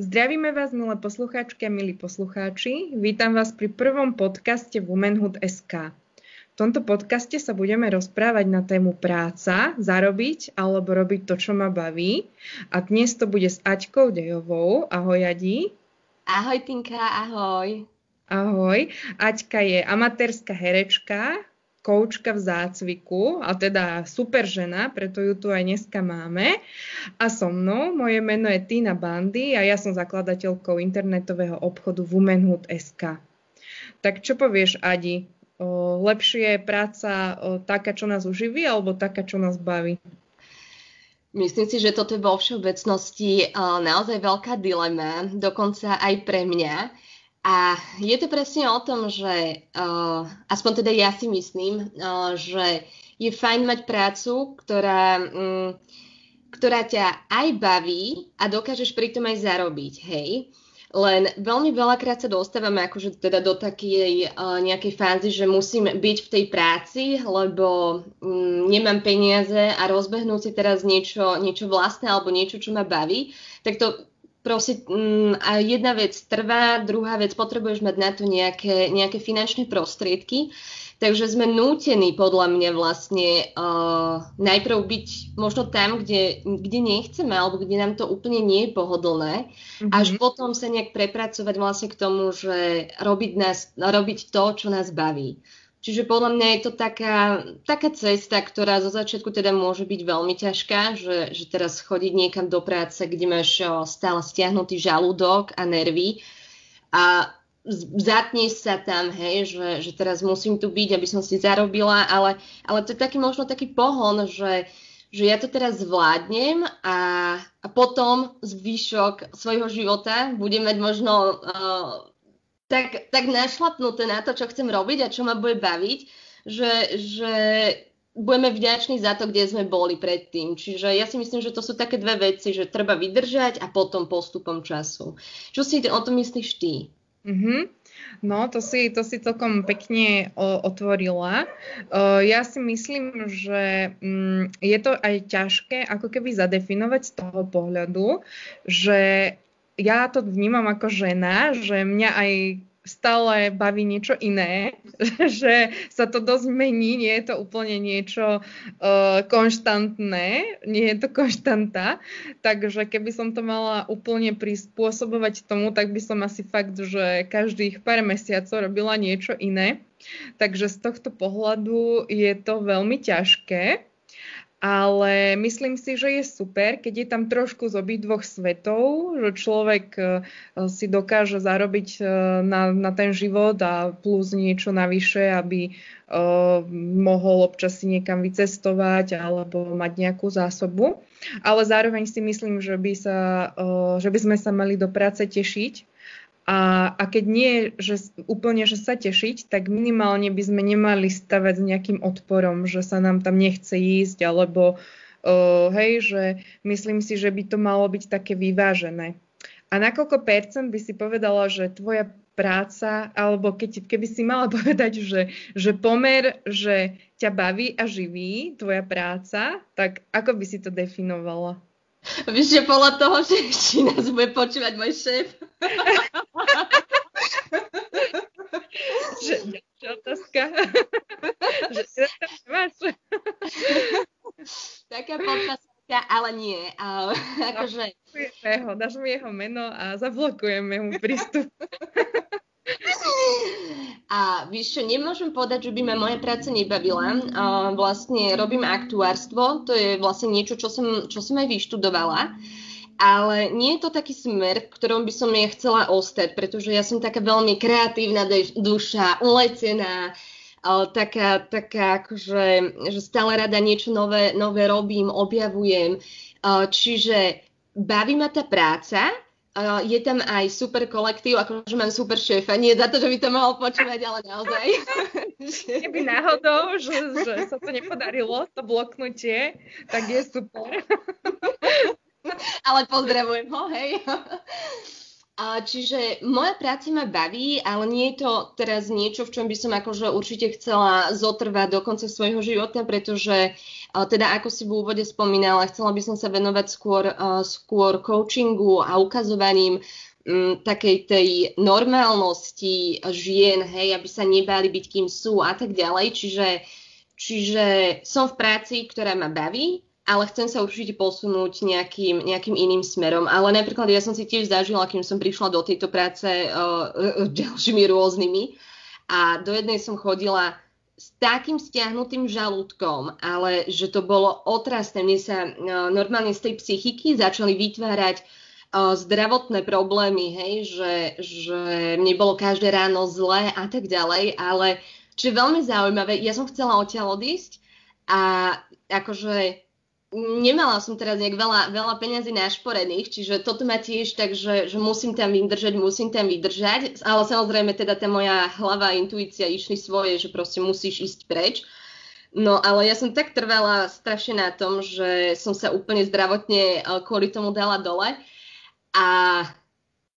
Zdravíme vás, milé poslucháčky a milí poslucháči. Vítam vás pri prvom podcaste Womanhood SK. V tomto podcaste sa budeme rozprávať na tému práca, zarobiť alebo robiť to, čo ma baví. A dnes to bude s Aťkou Dejovou. Ahoj, Adi. Ahoj, Tinka, ahoj. Ahoj. Aťka je amatérska herečka, koučka v zácviku, a teda super žena, preto ju tu aj dneska máme. A so mnou, moje meno je Tina Bandy a ja som zakladateľkou internetového obchodu Womanhood.sk. Tak čo povieš, Adi? O, lepšie je práca o, taká, čo nás uživí, alebo taká, čo nás baví? Myslím si, že toto je vo všeobecnosti naozaj veľká dilema, dokonca aj pre mňa. A je to presne o tom, že uh, aspoň teda ja si myslím, uh, že je fajn mať prácu, ktorá, um, ktorá ťa aj baví a dokážeš pritom aj zarobiť, hej. Len veľmi veľakrát sa dostávame akože teda do takej uh, nejakej fázy, že musím byť v tej práci, lebo um, nemám peniaze a rozbehnúť si teraz niečo, niečo vlastné alebo niečo, čo ma baví, tak to proste um, a jedna vec trvá, druhá vec potrebuješ mať na to nejaké, nejaké finančné prostriedky. Takže sme nútení podľa mňa vlastne uh, najprv byť možno tam, kde, kde nechceme, alebo kde nám to úplne nie je pohodlné, mm-hmm. až potom sa nejak prepracovať vlastne k tomu, že robiť, nás, robiť to, čo nás baví. Čiže podľa mňa je to taká, taká cesta, ktorá zo začiatku teda môže byť veľmi ťažká, že, že teraz chodiť niekam do práce, kde máš stále stiahnutý žalúdok a nervy a zatneš sa tam, hej, že, že teraz musím tu byť, aby som si zarobila, ale, ale to je taký možno taký pohon, že, že ja to teraz zvládnem a, a potom zvyšok svojho života budem mať možno uh, tak, tak našlapnuté na to, čo chcem robiť a čo ma bude baviť, že, že budeme vďační za to, kde sme boli predtým. Čiže ja si myslím, že to sú také dve veci, že treba vydržať a potom postupom času. Čo si o tom myslíš ty? Mm-hmm. No, to si, to si celkom pekne o, otvorila. O, ja si myslím, že mm, je to aj ťažké ako keby zadefinovať z toho pohľadu, že ja to vnímam ako žena, že mňa aj stále baví niečo iné, že sa to dosť mení, nie je to úplne niečo uh, konštantné, nie je to konštanta, takže keby som to mala úplne prispôsobovať tomu, tak by som asi fakt, že každých pár mesiacov robila niečo iné. Takže z tohto pohľadu je to veľmi ťažké ale myslím si, že je super, keď je tam trošku z obidvoch svetov, že človek e, si dokáže zarobiť e, na, na ten život a plus niečo navyše, aby uh, mohol občas si niekam vycestovať alebo mať nejakú zásobu. Ale zároveň si myslím, že by, sa, uh, že by sme sa mali do práce tešiť a, a keď nie, že úplne, že sa tešiť, tak minimálne by sme nemali stavať s nejakým odporom, že sa nám tam nechce ísť, alebo uh, hej, že myslím si, že by to malo byť také vyvážené. A na koľko percent by si povedala, že tvoja práca, alebo keď, keby si mala povedať, že, že pomer, že ťa baví a živí tvoja práca, tak ako by si to definovala? Víš, že podľa toho, že či nás bude počúvať môj šéf. že, ďalšia otázka. že máš. Taká podpasovka, ale nie. A, akože... No, dáš mu jeho meno a zablokujeme mu prístup. A víš čo, nemôžem povedať, že by ma moja práca nebavila. Uh, vlastne robím aktuárstvo, to je vlastne niečo, čo som, čo som aj vyštudovala. Ale nie je to taký smer, v ktorom by som ja chcela ostať, pretože ja som taká veľmi kreatívna duša, ulecená, uh, taká, taká akože, že stále rada niečo nové, nové robím, objavujem. Uh, čiže baví ma tá práca, Uh, je tam aj super kolektív, akože mám super šéfa. Nie za to, že by to mohol počúvať, ale naozaj. Keby náhodou, že, že sa to nepodarilo, to bloknutie, tak je super. ale pozdravujem ho, hej. A, čiže moja práca ma baví, ale nie je to teraz niečo, v čom by som akože určite chcela zotrvať do konca svojho života, pretože teda ako si v úvode spomínala, chcela by som sa venovať skôr, skôr coachingu a ukazovaním m, takej tej normálnosti žien, hej, aby sa nebáli byť kým sú a tak ďalej. Čiže, čiže som v práci, ktorá ma baví, ale chcem sa určite posunúť nejakým, nejakým iným smerom. Ale napríklad ja som si tiež zažila, kým som prišla do tejto práce uh, ďalšími rôznymi a do jednej som chodila s takým stiahnutým žalúdkom, ale že to bolo otrasné. Mne sa uh, normálne z tej psychiky začali vytvárať uh, zdravotné problémy, hej, že, že mne bolo každé ráno zlé a tak ďalej, ale čo je veľmi zaujímavé, ja som chcela odtiaľ odísť a akože nemala som teraz nejak veľa, veľa peňazí našporených, čiže toto ma tiež tak, že, že musím tam vydržať, musím tam vydržať, ale samozrejme teda tá moja hlava a intuícia išli svoje, že proste musíš ísť preč. No ale ja som tak trvala strašne na tom, že som sa úplne zdravotne eh, kvôli tomu dala dole a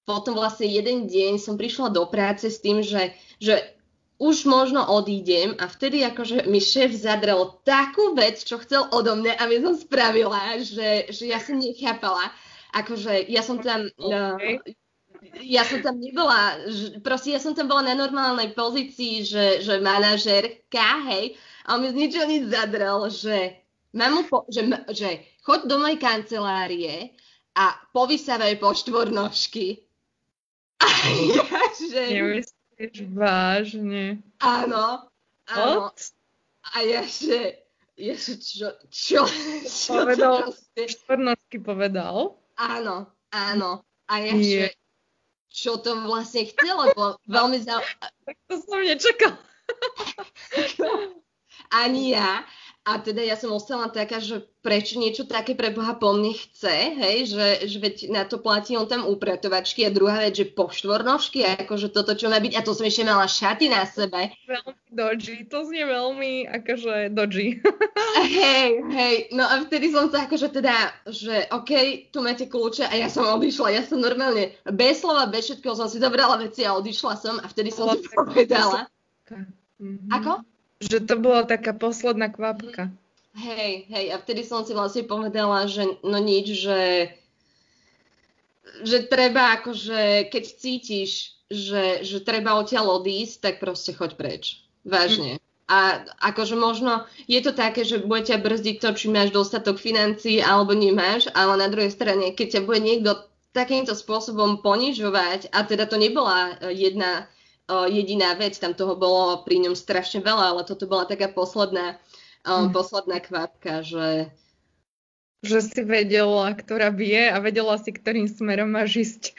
potom vlastne jeden deň som prišla do práce s tým, že, že už možno odídem a vtedy akože mi šéf zadrel takú vec, čo chcel odo mňa, aby som spravila, že, že ja som nechápala. Akože ja som tam... Okay. Uh, ja som tam nebola, proste ja som tam bola na normálnej pozícii, že, že manažerka, hej, a on mi z ničoho nič zadrel, že mám mu po, že, že choď do mojej kancelárie a povysávaj po štvornožky. A ja, že... Myslíš vážne? Áno, áno. What? A ja že, ja že čo, čo, čo, povedal, čo, povedal? Áno, áno. A ja že, čo to vlastne chcelo, lebo veľmi zaujímavé. Tak to som nečakal. Ani ja. A teda ja som ostala taká, že prečo niečo také pre Boha po mne chce, hej, že, že veď na to platí on tam upratovačky a druhá vec, že po štvornožky, akože toto čo má byť, a to som ešte mala šaty na sebe. Veľmi dodgy, to znie veľmi akože dodgy. hej, hej, no a vtedy som sa akože teda, že OK, tu máte kľúče a ja som odišla, ja som normálne bez slova, bez všetkého som si dobrala veci a odišla som a vtedy som si povedala. Mm-hmm. Ako? Že to bola taká posledná kvapka. Hej, hej, a vtedy som si vlastne povedala, že no nič, že, že treba akože, keď cítiš, že, že treba odtiaľ odísť, tak proste choď preč. Vážne. Mm. A akože možno je to také, že bude ťa brzdiť to, či máš dostatok financií alebo nemáš, ale na druhej strane, keď ťa bude niekto takýmto spôsobom ponižovať, a teda to nebola jedna uh, jediná vec, tam toho bolo pri ňom strašne veľa, ale toto bola taká posledná, mm. posledná kvapka, že že si vedela, ktorá bije a vedela si, ktorým smerom máš ísť.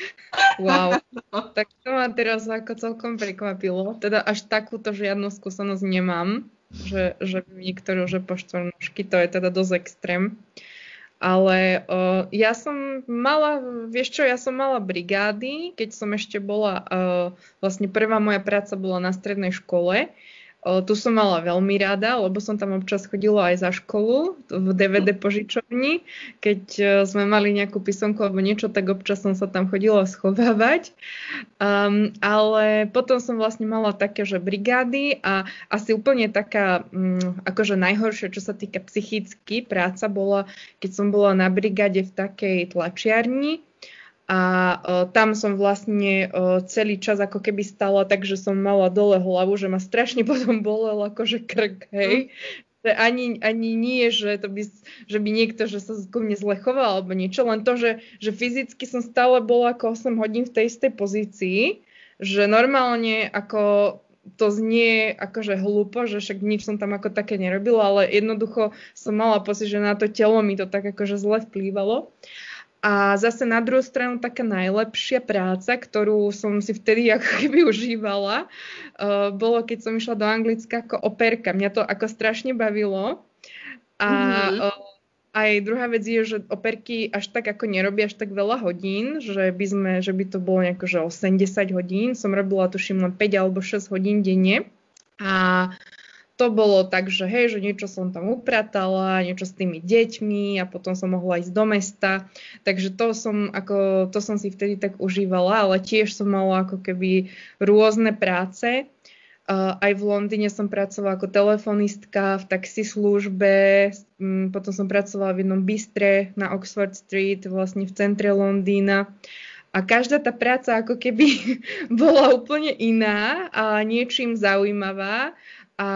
Wow. no. Tak to ma teraz ako celkom prekvapilo. Teda až takúto žiadnu skúsenosť nemám, že, že niektorú, že po štvornožky, to je teda dosť extrém. Uh, ale uh, ja som mala, vieš čo, ja som mala brigády, keď som ešte bola, uh, vlastne prvá moja práca bola na strednej škole tu som mala veľmi rada, lebo som tam občas chodila aj za školu v DVD požičovni. Keď e, sme mali nejakú písomku alebo niečo, tak občas som sa tam chodila schovávať. Um, ale potom som vlastne mala také, že brigády a asi úplne taká, um, akože najhoršie, čo sa týka psychicky, práca bola, keď som bola na brigáde v takej tlačiarni, a uh, tam som vlastne uh, celý čas ako keby stala tak, že som mala dole hlavu, že ma strašne potom bolel akože krk, hej. Mm. Ani, ani nie, že, to by, že by niekto, že sa ku mne zle choval alebo niečo, len to, že, že fyzicky som stále bola ako 8 hodín v tej istej pozícii, že normálne ako to znie akože hlúpo, že však nič som tam ako také nerobila, ale jednoducho som mala pocit, že na to telo mi to tak akože zle vplývalo. A zase na druhú stranu taká najlepšia práca, ktorú som si vtedy ako keby užívala, uh, bolo, keď som išla do Anglicka ako operka. Mňa to ako strašne bavilo. A mm-hmm. uh, aj druhá vec je, že operky až tak ako nerobia až tak veľa hodín, že by, sme, že by to bolo nejako, že 80 hodín. Som robila tuším len 5 alebo 6 hodín denne. A to bolo tak, že hej, že niečo som tam upratala, niečo s tými deťmi a potom som mohla ísť do mesta. Takže to som, ako, to som si vtedy tak užívala, ale tiež som mala ako keby rôzne práce. Uh, aj v Londýne som pracovala ako telefonistka v taxislužbe, um, potom som pracovala v jednom bistre na Oxford Street, vlastne v centre Londýna. A každá tá práca ako keby bola úplne iná a niečím zaujímavá. A,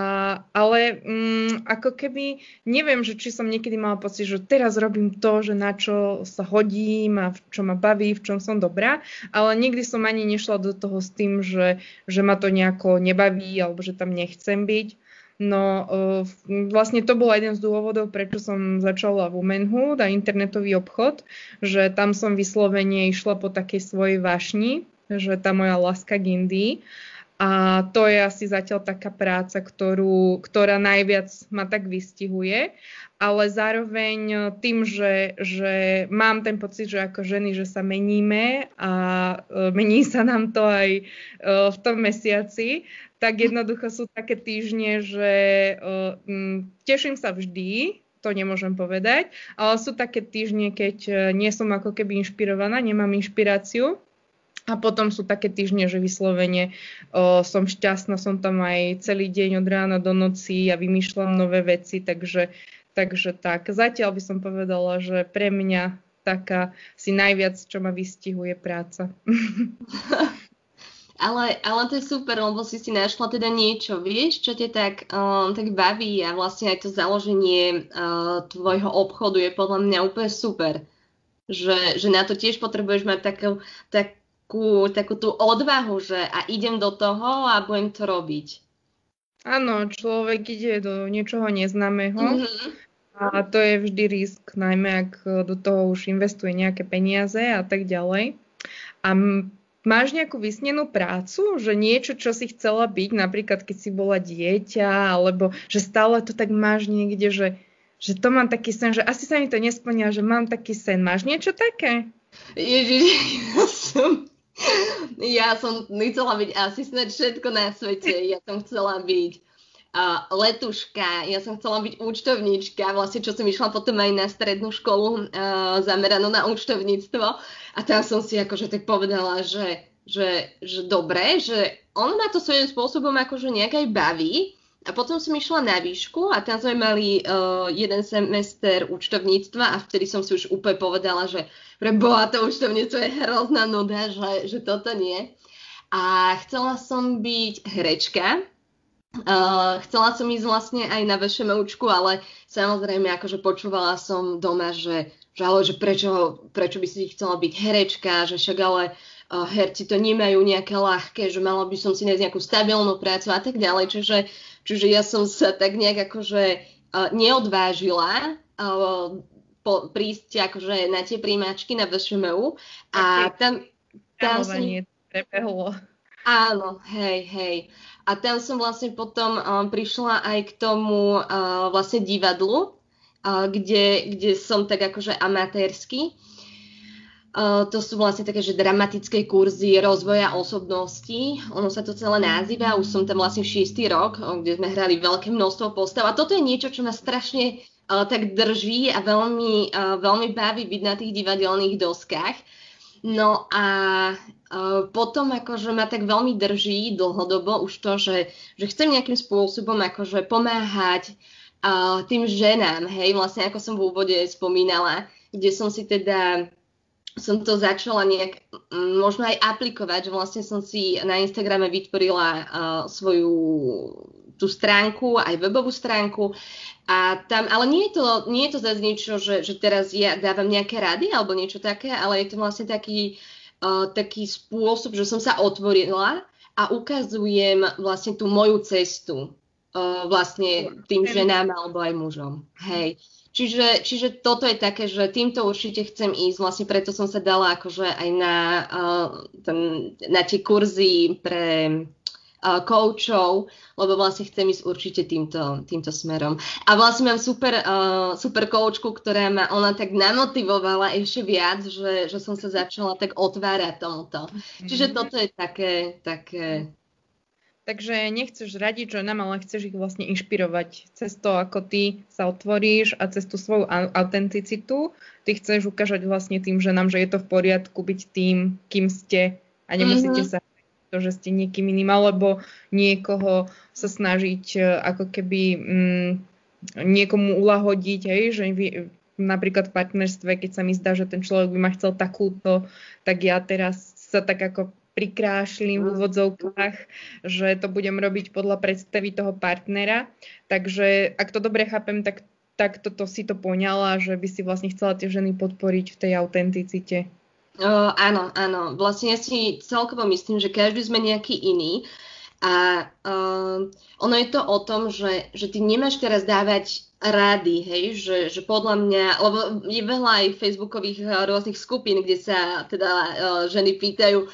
ale mm, ako keby, neviem, že či som niekedy mala pocit, že teraz robím to, že na čo sa hodím a v čo ma baví, v čom som dobrá, ale nikdy som ani nešla do toho s tým, že, že ma to nejako nebaví alebo že tam nechcem byť. No vlastne to bol jeden z dôvodov, prečo som začala Womanhood a internetový obchod, že tam som vyslovene išla po takej svojej vášni, že tá moja láska k Indii. A to je asi zatiaľ taká práca, ktorú, ktorá najviac ma tak vystihuje. Ale zároveň tým, že, že mám ten pocit, že ako ženy, že sa meníme a e, mení sa nám to aj e, v tom mesiaci, tak jednoducho sú také týždne, že e, teším sa vždy, to nemôžem povedať, ale sú také týždne, keď nie som ako keby inšpirovaná, nemám inšpiráciu a potom sú také týždne, že vyslovene o, som šťastná, som tam aj celý deň od rána do noci a vymýšľam nové veci, takže, takže tak. Zatiaľ by som povedala, že pre mňa taká si najviac, čo ma vystihuje práca. Ale, ale to je super, lebo si si našla teda niečo, vieš, čo ťa tak, um, tak baví a vlastne aj to založenie uh, tvojho obchodu je podľa mňa úplne super. Že, že na to tiež potrebuješ mať takú, tak, takú, takú tú odvahu, že a idem do toho a budem to robiť. Áno, človek ide do niečoho neznámeho mm-hmm. a to je vždy risk, najmä ak do toho už investuje nejaké peniaze a tak ďalej. A máš nejakú vysnenú prácu, že niečo, čo si chcela byť, napríklad keď si bola dieťa, alebo že stále to tak máš niekde, že, že to mám taký sen, že asi sa mi to nesplňa, že mám taký sen. Máš niečo také? Ježiš, ja som ja som chcela byť asi snad všetko na svete. Ja som chcela byť uh, letuška, ja som chcela byť účtovníčka, vlastne čo som išla potom aj na strednú školu uh, zameranú na účtovníctvo. A tam som si akože tak povedala, že, že, že dobre, že on ma to svojím spôsobom akože nejak aj baví, a potom som išla na výšku a tam sme mali uh, jeden semester účtovníctva a vtedy som si už úplne povedala, že pre boha to účtovníctvo je hrozná nuda, že, že toto nie. A chcela som byť herečka, Uh, chcela som ísť vlastne aj na VŠMUčku, ale samozrejme akože počúvala som doma, že, že, ale, že prečo, prečo by si chcela byť herečka, že však ale uh, herci to nemajú nejaké ľahké, že mala by som si nájsť nejakú stabilnú prácu a tak ďalej. Čiže Čiže ja som sa tak nejak akože uh, neodvážila uh, po, prísť akože na tie príjmačky na VŠMU a tam, tam som... prebehlo. Áno, hej, hej. A tam som vlastne potom um, prišla aj k tomu uh, vlastne divadlu, uh, kde, kde som tak akože amatérsky to sú vlastne také, že dramatické kurzy rozvoja osobností. Ono sa to celé nazýva, už som tam vlastne šiestý rok, kde sme hrali veľké množstvo postav. A toto je niečo, čo ma strašne uh, tak drží a veľmi, uh, veľmi baví byť na tých divadelných doskách. No a uh, potom akože ma tak veľmi drží dlhodobo už to, že, že chcem nejakým spôsobom akože pomáhať tým ženám, hej, vlastne ako som v úvode spomínala, kde som si teda som to začala nejak možno aj aplikovať, že vlastne som si na Instagrame vytvorila uh, svoju tú stránku, aj webovú stránku. A tam, ale nie je to, nie je to zase niečo, že, že teraz ja dávam nejaké rady alebo niečo také, ale je to vlastne taký, uh, taký spôsob, že som sa otvorila a ukazujem vlastne tú moju cestu uh, vlastne tým ženám alebo aj mužom. Hej. Čiže, čiže toto je také, že týmto určite chcem ísť, vlastne preto som sa dala akože aj na, uh, ten, na tie kurzy pre uh, coachov, lebo vlastne chcem ísť určite týmto, týmto smerom. A vlastne mám super, uh, super coachku, ktorá ma ona tak namotivovala ešte viac, že, že som sa začala tak otvárať tomuto. Čiže mm-hmm. toto je také, také takže nechceš radiť ženám, ale chceš ich vlastne inšpirovať cez to, ako ty sa otvoríš a cez tú svoju autenticitu. Ty chceš ukázať vlastne tým ženám, že je to v poriadku byť tým, kým ste a nemusíte mm-hmm. sa to, že ste niekým iným, alebo niekoho sa snažiť e, ako keby mm, niekomu ulahodiť, hej, že vy, napríklad v partnerstve, keď sa mi zdá, že ten človek by ma chcel takúto, tak ja teraz sa tak ako prikrášlim v úvodzovkách, že to budem robiť podľa predstavy toho partnera. Takže ak to dobre chápem, tak, tak toto si to poňala, že by si vlastne chcela tie ženy podporiť v tej autenticite. Uh, áno, áno. Vlastne ja si celkovo myslím, že každý sme nejaký iný. A uh, ono je to o tom, že, že ty nemáš teraz dávať rady, hej, že, že podľa mňa, lebo je veľa aj facebookových rôznych skupín, kde sa teda uh, ženy pýtajú,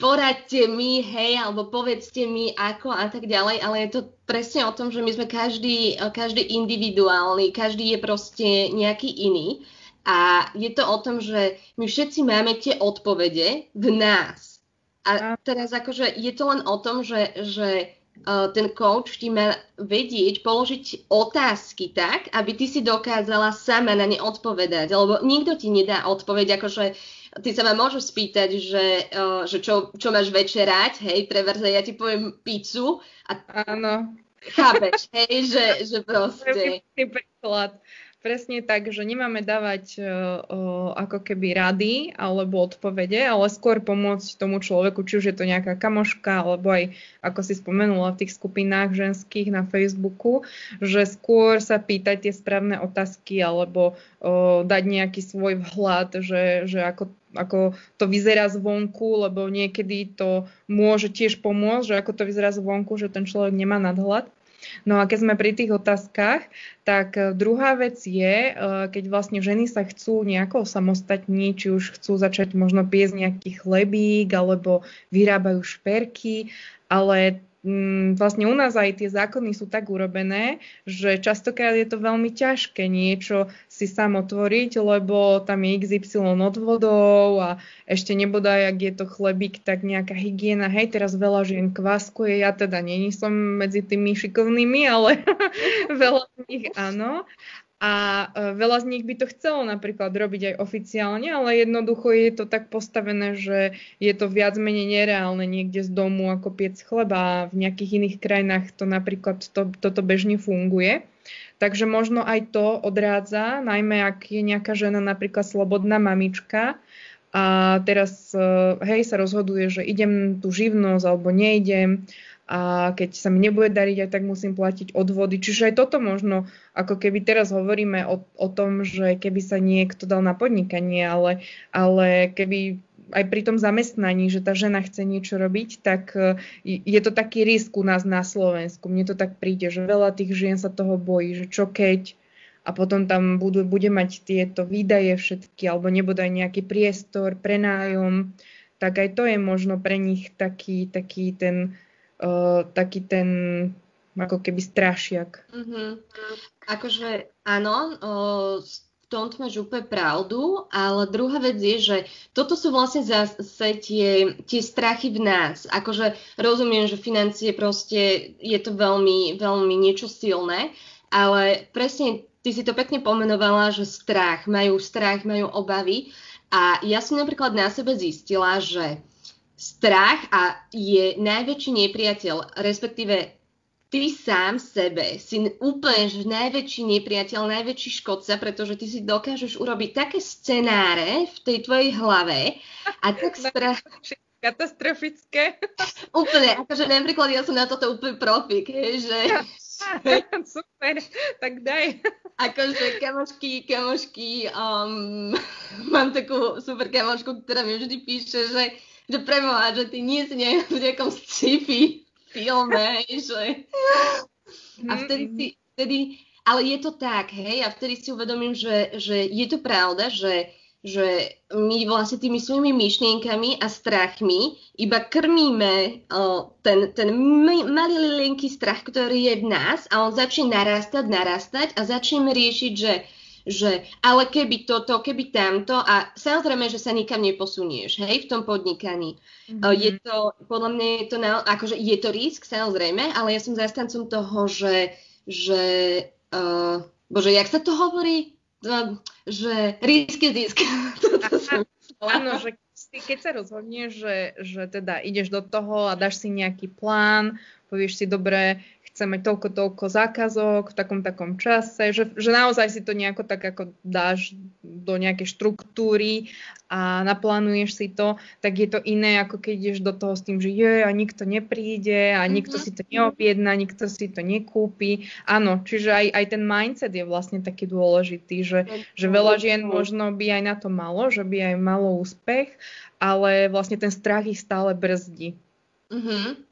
poradte mi, hej, alebo povedzte mi ako a tak ďalej, ale je to presne o tom, že my sme každý, každý individuálny, každý je proste nejaký iný. A je to o tom, že my všetci máme tie odpovede v nás. A teraz akože je to len o tom, že, že ten coach ti má vedieť, položiť otázky tak, aby ty si dokázala sama na ne odpovedať. Lebo nikto ti nedá odpoveď, akože ty sa ma môžeš spýtať, že, uh, že čo, čo máš večerať, hej, treverze, ja ti poviem pizzu. A Áno. Chápeš, hej, že, že proste... príklad presne tak, že nemáme dávať uh, ako keby rady alebo odpovede, ale skôr pomôcť tomu človeku, či už je to nejaká kamoška, alebo aj, ako si spomenula v tých skupinách ženských na Facebooku, že skôr sa pýtať tie správne otázky alebo uh, dať nejaký svoj vhľad, že, že ako ako to vyzerá zvonku, lebo niekedy to môže tiež pomôcť, že ako to vyzerá zvonku, že ten človek nemá nadhľad. No a keď sme pri tých otázkach, tak e, druhá vec je, e, keď vlastne ženy sa chcú nejako samostatniť, či už chcú začať možno piesť nejaký chlebík, alebo vyrábajú šperky, ale vlastne u nás aj tie zákony sú tak urobené, že častokrát je to veľmi ťažké niečo si sám otvoriť, lebo tam je XY odvodov a ešte nebodaj, ak je to chlebík, tak nejaká hygiena. Hej, teraz veľa žien kvaskuje, ja teda není som medzi tými šikovnými, ale veľa z nich áno. A e, veľa z nich by to chcelo napríklad robiť aj oficiálne, ale jednoducho je to tak postavené, že je to viac menej nereálne niekde z domu ako piec chleba v nejakých iných krajinách to napríklad to, toto bežne funguje. Takže možno aj to odrádza, najmä ak je nejaká žena napríklad slobodná mamička a teraz e, hej sa rozhoduje, že idem tú živnosť alebo neidem a keď sa mi nebude dariť, aj tak musím platiť odvody. Čiže aj toto možno, ako keby teraz hovoríme o, o tom, že keby sa niekto dal na podnikanie, ale, ale keby aj pri tom zamestnaní, že tá žena chce niečo robiť, tak e, je to taký risk u nás na Slovensku. Mne to tak príde, že veľa tých žien sa toho bojí, že čo keď a potom tam budú, bude mať tieto výdaje všetky, alebo nebude aj nejaký priestor, prenájom, tak aj to je možno pre nich taký, taký ten uh, taký ten ako keby strašiak. Mm-hmm. Akože áno, uh, v tomto máš úplne pravdu, ale druhá vec je, že toto sú vlastne zase tie, tie strachy v nás. Akože rozumiem, že financie proste je to veľmi, veľmi niečo silné, ale presne ty si to pekne pomenovala, že strach, majú strach, majú obavy. A ja som napríklad na sebe zistila, že strach a je najväčší nepriateľ, respektíve ty sám sebe si úplne najväčší nepriateľ, najväčší škodca, pretože ty si dokážeš urobiť také scenáre v tej tvojej hlave a tak strach... Katastrofické. Úplne, akože napríklad ja som na toto úplne profik, že... Super, tak daj. Akože kamošky, kamošky, um, mám takú super kamošku, ktorá mi vždy píše, že že preboha, že ty nie si v nejakom sci-fi filme, že... A vtedy si, vtedy, ale je to tak, hej, a vtedy si uvedomím, že, že je to pravda, že, že my vlastne tými svojimi myšlienkami a strachmi iba krmíme uh, ten, ten malý lilinký strach, ktorý je v nás a on začne narastať, narastať a začneme riešiť, že že ale keby toto, keby tamto a samozrejme, že sa nikam neposunieš, hej, v tom podnikaní. Mm-hmm. Je to, podľa mňa je to, na, akože je to risk, samozrejme, ale ja som zastancom toho, že, že uh, bože, jak sa to hovorí? Uh, že risk je zisk. Áno, že keď sa rozhodneš, že, že teda ideš do toho a dáš si nejaký plán, povieš si, dobre, chceme toľko, toľko zákazok v takom, takom čase, že, že naozaj si to nejako tak ako dáš do nejakej štruktúry a naplánuješ si to, tak je to iné, ako keď ideš do toho s tým, že je a nikto nepríde a nikto mm-hmm. si to neobjedná, nikto si to nekúpi. Áno, čiže aj, aj ten mindset je vlastne taký dôležitý, že, že veľa žien možno by aj na to malo, že by aj malo úspech, ale vlastne ten strach ich stále brzdí. Mm-hmm.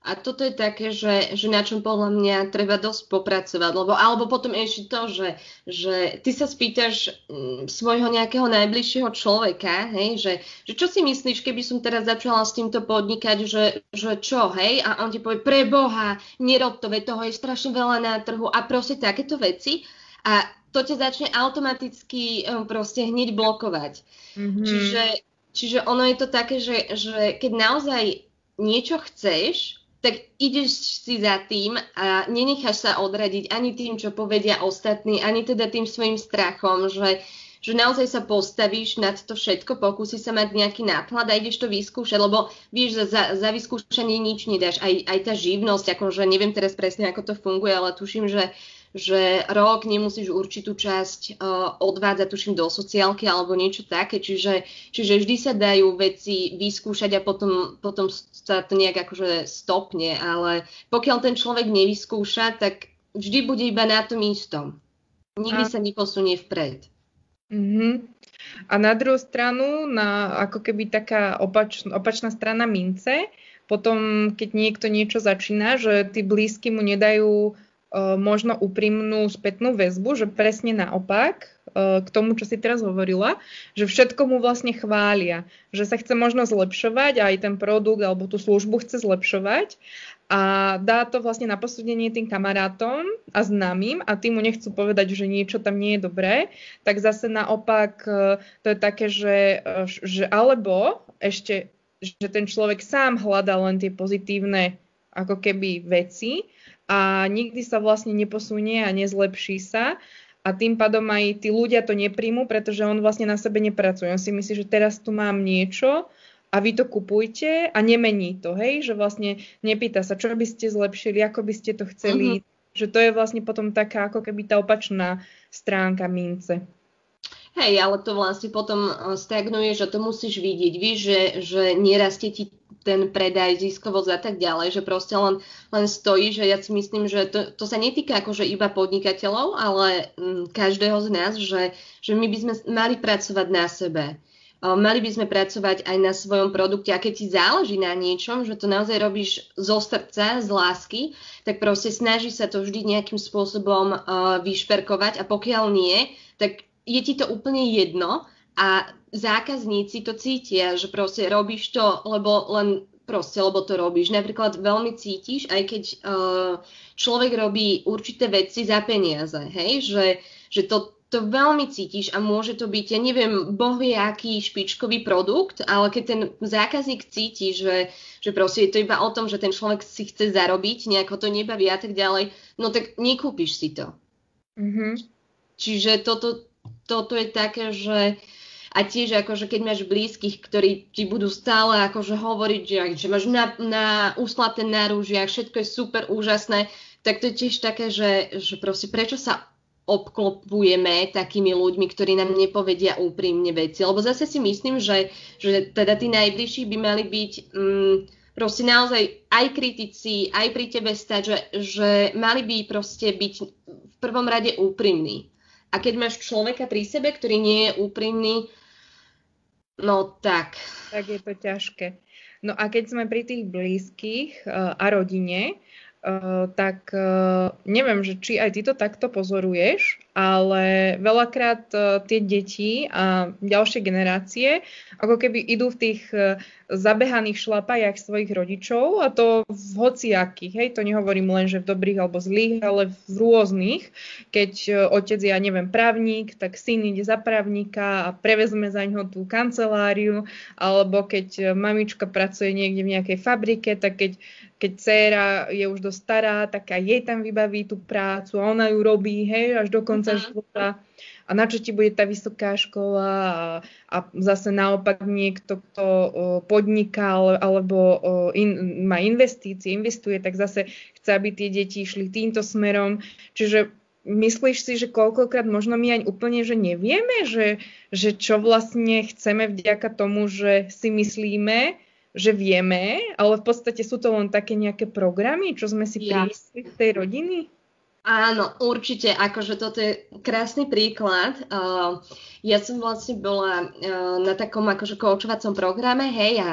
A toto je také, že, že na čom podľa mňa treba dosť popracovať, lebo alebo potom ešte to, že, že ty sa spýtaš mm, svojho nejakého najbližšieho človeka, hej, že, že čo si myslíš, keby som teraz začala s týmto podnikať, že, že čo, hej, a on ti povie, pre Boha, nerob to, veď toho je strašne veľa na trhu a proste takéto veci a to ťa začne automaticky um, proste hneď blokovať. Mm-hmm. Čiže, čiže ono je to také, že, že keď naozaj niečo chceš, tak ideš si za tým a nenecháš sa odradiť ani tým, čo povedia ostatní, ani teda tým svojim strachom, že, že naozaj sa postavíš nad to všetko, pokúsi sa mať nejaký náklad a ideš to vyskúšať, lebo vieš, že za, za vyskúšanie nič nedáš. Aj, aj tá živnosť, akože neviem teraz presne, ako to funguje, ale tuším, že že rok nemusíš určitú časť uh, odvádzať, tuším, do sociálky alebo niečo také, čiže, čiže vždy sa dajú veci vyskúšať a potom, potom sa to nejak akože stopne, ale pokiaľ ten človek nevyskúša, tak vždy bude iba na tom istom. Nikdy a... sa neposunie vpred. Mm-hmm. A na druhú stranu, na ako keby taká opač, opačná strana mince, potom keď niekto niečo začína, že tí blízky mu nedajú možno úprimnú spätnú väzbu, že presne naopak k tomu, čo si teraz hovorila, že všetko mu vlastne chvália, že sa chce možno zlepšovať a aj ten produkt alebo tú službu chce zlepšovať. A dá to vlastne na posúdenie tým kamarátom a známym a tým mu nechcú povedať, že niečo tam nie je dobré, tak zase naopak to je také, že, že alebo ešte, že ten človek sám hľadá len tie pozitívne ako keby veci a nikdy sa vlastne neposunie a nezlepší sa a tým pádom aj tí ľudia to nepríjmu, pretože on vlastne na sebe nepracuje. On si myslí, že teraz tu mám niečo a vy to kupujte a nemení to, hej, že vlastne nepýta sa, čo by ste zlepšili, ako by ste to chceli, mm-hmm. že to je vlastne potom taká ako keby tá opačná stránka mince. Hej, ale to vlastne potom eh, stagnuje, že to musíš vidieť. Víš, že, že nerastie ti ten predaj, ziskovosť a tak ďalej, že proste len, len stojí, že ja si myslím, že to, to sa netýka akože iba podnikateľov, ale m, mm, každého z nás, že, že my by sme mali pracovať na sebe. Mali by sme pracovať aj na svojom produkte. A keď ti záleží na niečom, že to naozaj robíš zo srdca, z lásky, tak proste snaží sa to vždy nejakým spôsobom uh, vyšperkovať. A pokiaľ nie, tak je ti to úplne jedno. A zákazníci to cítia, že proste robíš to, lebo len proste, lebo to robíš. Napríklad veľmi cítiš, aj keď uh, človek robí určité veci za peniaze, hej, že, že to, to veľmi cítiš a môže to byť, ja neviem, boh vie aký špičkový produkt, ale keď ten zákazník cíti, že, že proste je to iba o tom, že ten človek si chce zarobiť, nejako to nebaví a tak ďalej, no tak nekúpiš si to. Mm-hmm. Čiže toto, toto je také, že a tiež akože keď máš blízkych, ktorí ti budú stále akože hovoriť, že, že máš na, na úslaté narúžia, všetko je super úžasné, tak to je tiež také, že, že proste prečo sa obklopujeme takými ľuďmi, ktorí nám nepovedia úprimne veci. Lebo zase si myslím, že, že teda tí najbližší by mali byť mm, proste naozaj aj kritici, aj pri tebe stať, že, že mali by proste byť v prvom rade úprimní. A keď máš človeka pri sebe, ktorý nie je úprimný, No tak. Tak je to ťažké. No a keď sme pri tých blízkych uh, a rodine, uh, tak uh, neviem, že či aj ty to takto pozoruješ, ale veľakrát uh, tie deti a ďalšie generácie ako keby idú v tých zabehaných šlapajach svojich rodičov a to v hociakých, hej, to nehovorím len, že v dobrých alebo zlých, ale v rôznych. Keď e, otec ja neviem, právnik, tak syn ide za právnika a prevezme za ňo tú kanceláriu, alebo keď e, mamička pracuje niekde v nejakej fabrike, tak keď, keď dcéra je už dosť stará, tak aj jej tam vybaví tú prácu a ona ju robí, hej, až do konca uh-huh. života a na čo ti bude tá vysoká škola a, a zase naopak niekto, kto podniká alebo in, má investície, investuje, tak zase chce, aby tie deti išli týmto smerom. Čiže myslíš si, že koľkokrát možno my ani úplne, že nevieme, že, že čo vlastne chceme vďaka tomu, že si myslíme, že vieme, ale v podstate sú to len také nejaké programy, čo sme si ja. z tej rodiny? Áno, určite, akože toto je krásny príklad. Uh, ja som vlastne bola uh, na takom akože koučovacom programe, hej, a,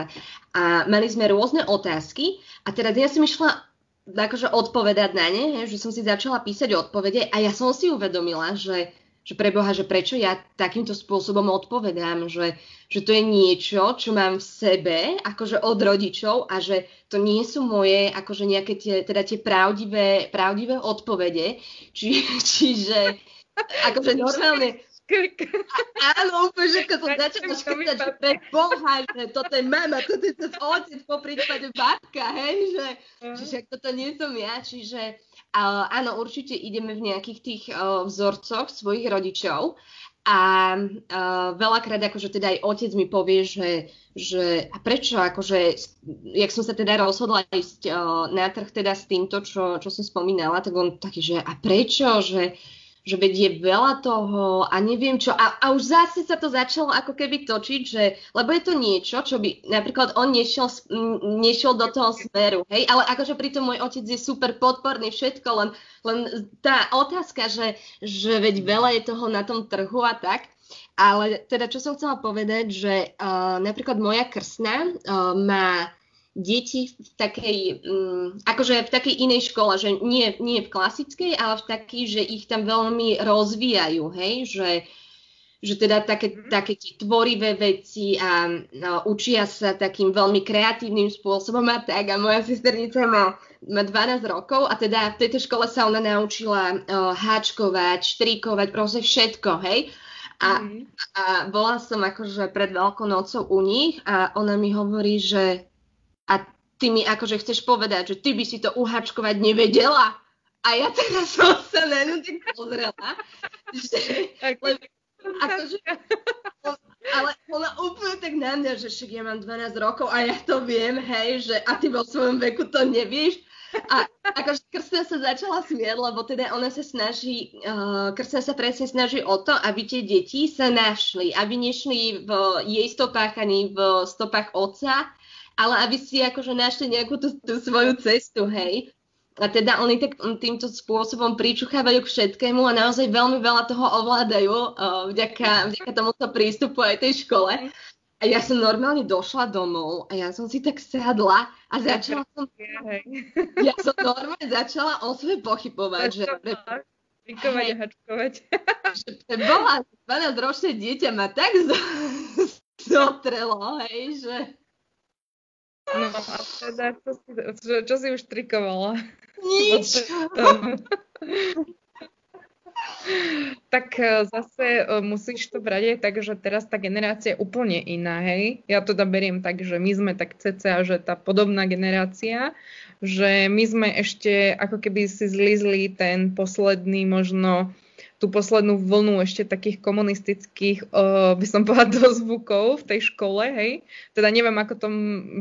a mali sme rôzne otázky a teda ja som išla akože odpovedať na ne, hej, že som si začala písať odpovede a ja som si uvedomila, že že preboha, že prečo ja takýmto spôsobom odpovedám, že, že to je niečo, čo mám v sebe, akože od rodičov a že to nie sú moje, akože nejaké tie, teda tie pravdivé, pravdivé odpovede. Či, čiže akože normálne áno, úplne, že ako som začala škrtať, že pre Boha, že toto je mama, toto je to otec, po prípade babka, hej, že, že toto nie som ja, čiže Uh, áno, určite ideme v nejakých tých uh, vzorcoch svojich rodičov. A uh, veľakrát akože teda aj otec mi povie, že, že a prečo akože, jak som sa teda rozhodla ísť uh, na trh teda s týmto, čo, čo som spomínala, tak on taký, že a prečo, že že veď je veľa toho a neviem čo. A, a už zase sa to začalo ako keby točiť, že, lebo je to niečo, čo by napríklad on nešiel, nešiel do toho smeru, hej, ale akože pritom môj otec je super podporný, všetko, len, len tá otázka, že, že veď veľa je toho na tom trhu a tak, ale teda čo som chcela povedať, že uh, napríklad moja krsná uh, má deti v takej, um, akože v takej inej škole, že nie, nie v klasickej, ale v takej, že ich tam veľmi rozvíjajú, hej, že, že teda také, mhm. také tie tvorivé veci a no, učia sa takým veľmi kreatívnym spôsobom a tak. A moja sesternica má, má 12 rokov a teda v tejto škole sa ona naučila uh, háčkovať, štrikovať, proste všetko, hej. A, mm. a bola som akože pred Veľkou nocou u nich a ona mi hovorí, že a ty mi akože chceš povedať, že ty by si to uhačkovať nevedela. A ja teraz som sa na ňu tak pozrela, že, lebo, akože, ale ona úplne tak na mňa, že však ja mám 12 rokov a ja to viem, hej, že a ty vo svojom veku to nevieš. A akože Krstna sa začala smieť, lebo teda ona sa snaží, uh, Krstna sa presne snaží o to, aby tie deti sa našli, aby nešli v jej stopách ani v stopách otca, ale aby si akože našli nejakú tú, tú svoju cestu, hej. A teda oni tak týmto spôsobom pričuchávajú k všetkému a naozaj veľmi veľa toho ovládajú uh, vďaka, vďaka tomuto prístupu aj tej škole. A ja som normálne došla domov a ja som si tak sadla a začala som... Ja som normálne začala o sebe pochybovať, že... Trikovať a hačkovať. Že bola 12-ročné dieťa ma tak zotrelo, hej, že... No a teda, čo si, čo, čo si už trikovala? Nič. tak e, zase e, musíš to brať aj tak, že teraz tá generácia je úplne iná, hej? Ja to teda beriem tak, že my sme tak cca, že tá podobná generácia, že my sme ešte ako keby si zlizli ten posledný možno tú poslednú vlnu ešte takých komunistických, uh, by som povedala, dozvukov v tej škole, hej. Teda neviem, ako to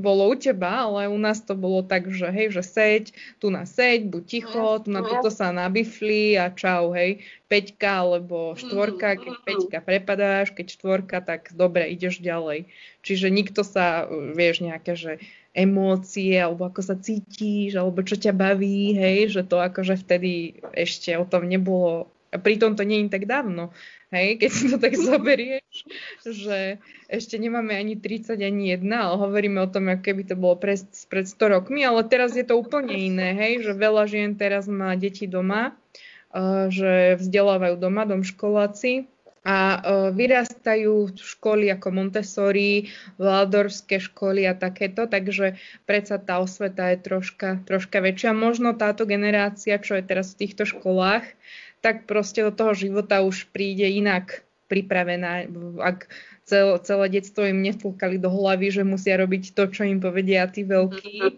bolo u teba, ale u nás to bolo tak, že hej, že seď, tu na seď, buď ticho, tu na toto sa nabifli a čau, hej. Peťka alebo štvorka, keď peťka prepadáš, keď štvorka, tak dobre, ideš ďalej. Čiže nikto sa, vieš, nejaké, že emócie, alebo ako sa cítiš, alebo čo ťa baví, hej, že to akože vtedy ešte o tom nebolo a pritom to nie je tak dávno, hej, keď si to tak zoberieš, že ešte nemáme ani 30, ani 1, ale hovoríme o tom, ako keby to bolo pred, pred 100 rokmi, ale teraz je to úplne iné, hej, že veľa žien teraz má deti doma, uh, že vzdelávajú doma, domškoláci, a uh, vyrastajú školy ako Montessori, Waldorfské školy a takéto, takže predsa tá osveta je troška, troška väčšia. Možno táto generácia, čo je teraz v týchto školách, tak proste do toho života už príde inak pripravená. Ak cel, celé detstvo im netlkali do hlavy, že musia robiť to, čo im povedia tí veľkí mhm.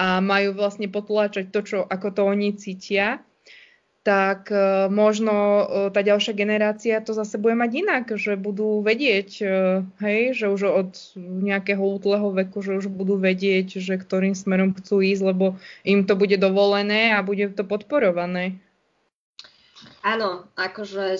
a majú vlastne potláčať to, čo, ako to oni cítia, tak uh, možno uh, tá ďalšia generácia to zase bude mať inak, že budú vedieť, uh, hej, že už od nejakého útleho veku, že už budú vedieť, že ktorým smerom chcú ísť, lebo im to bude dovolené a bude to podporované. Áno, akože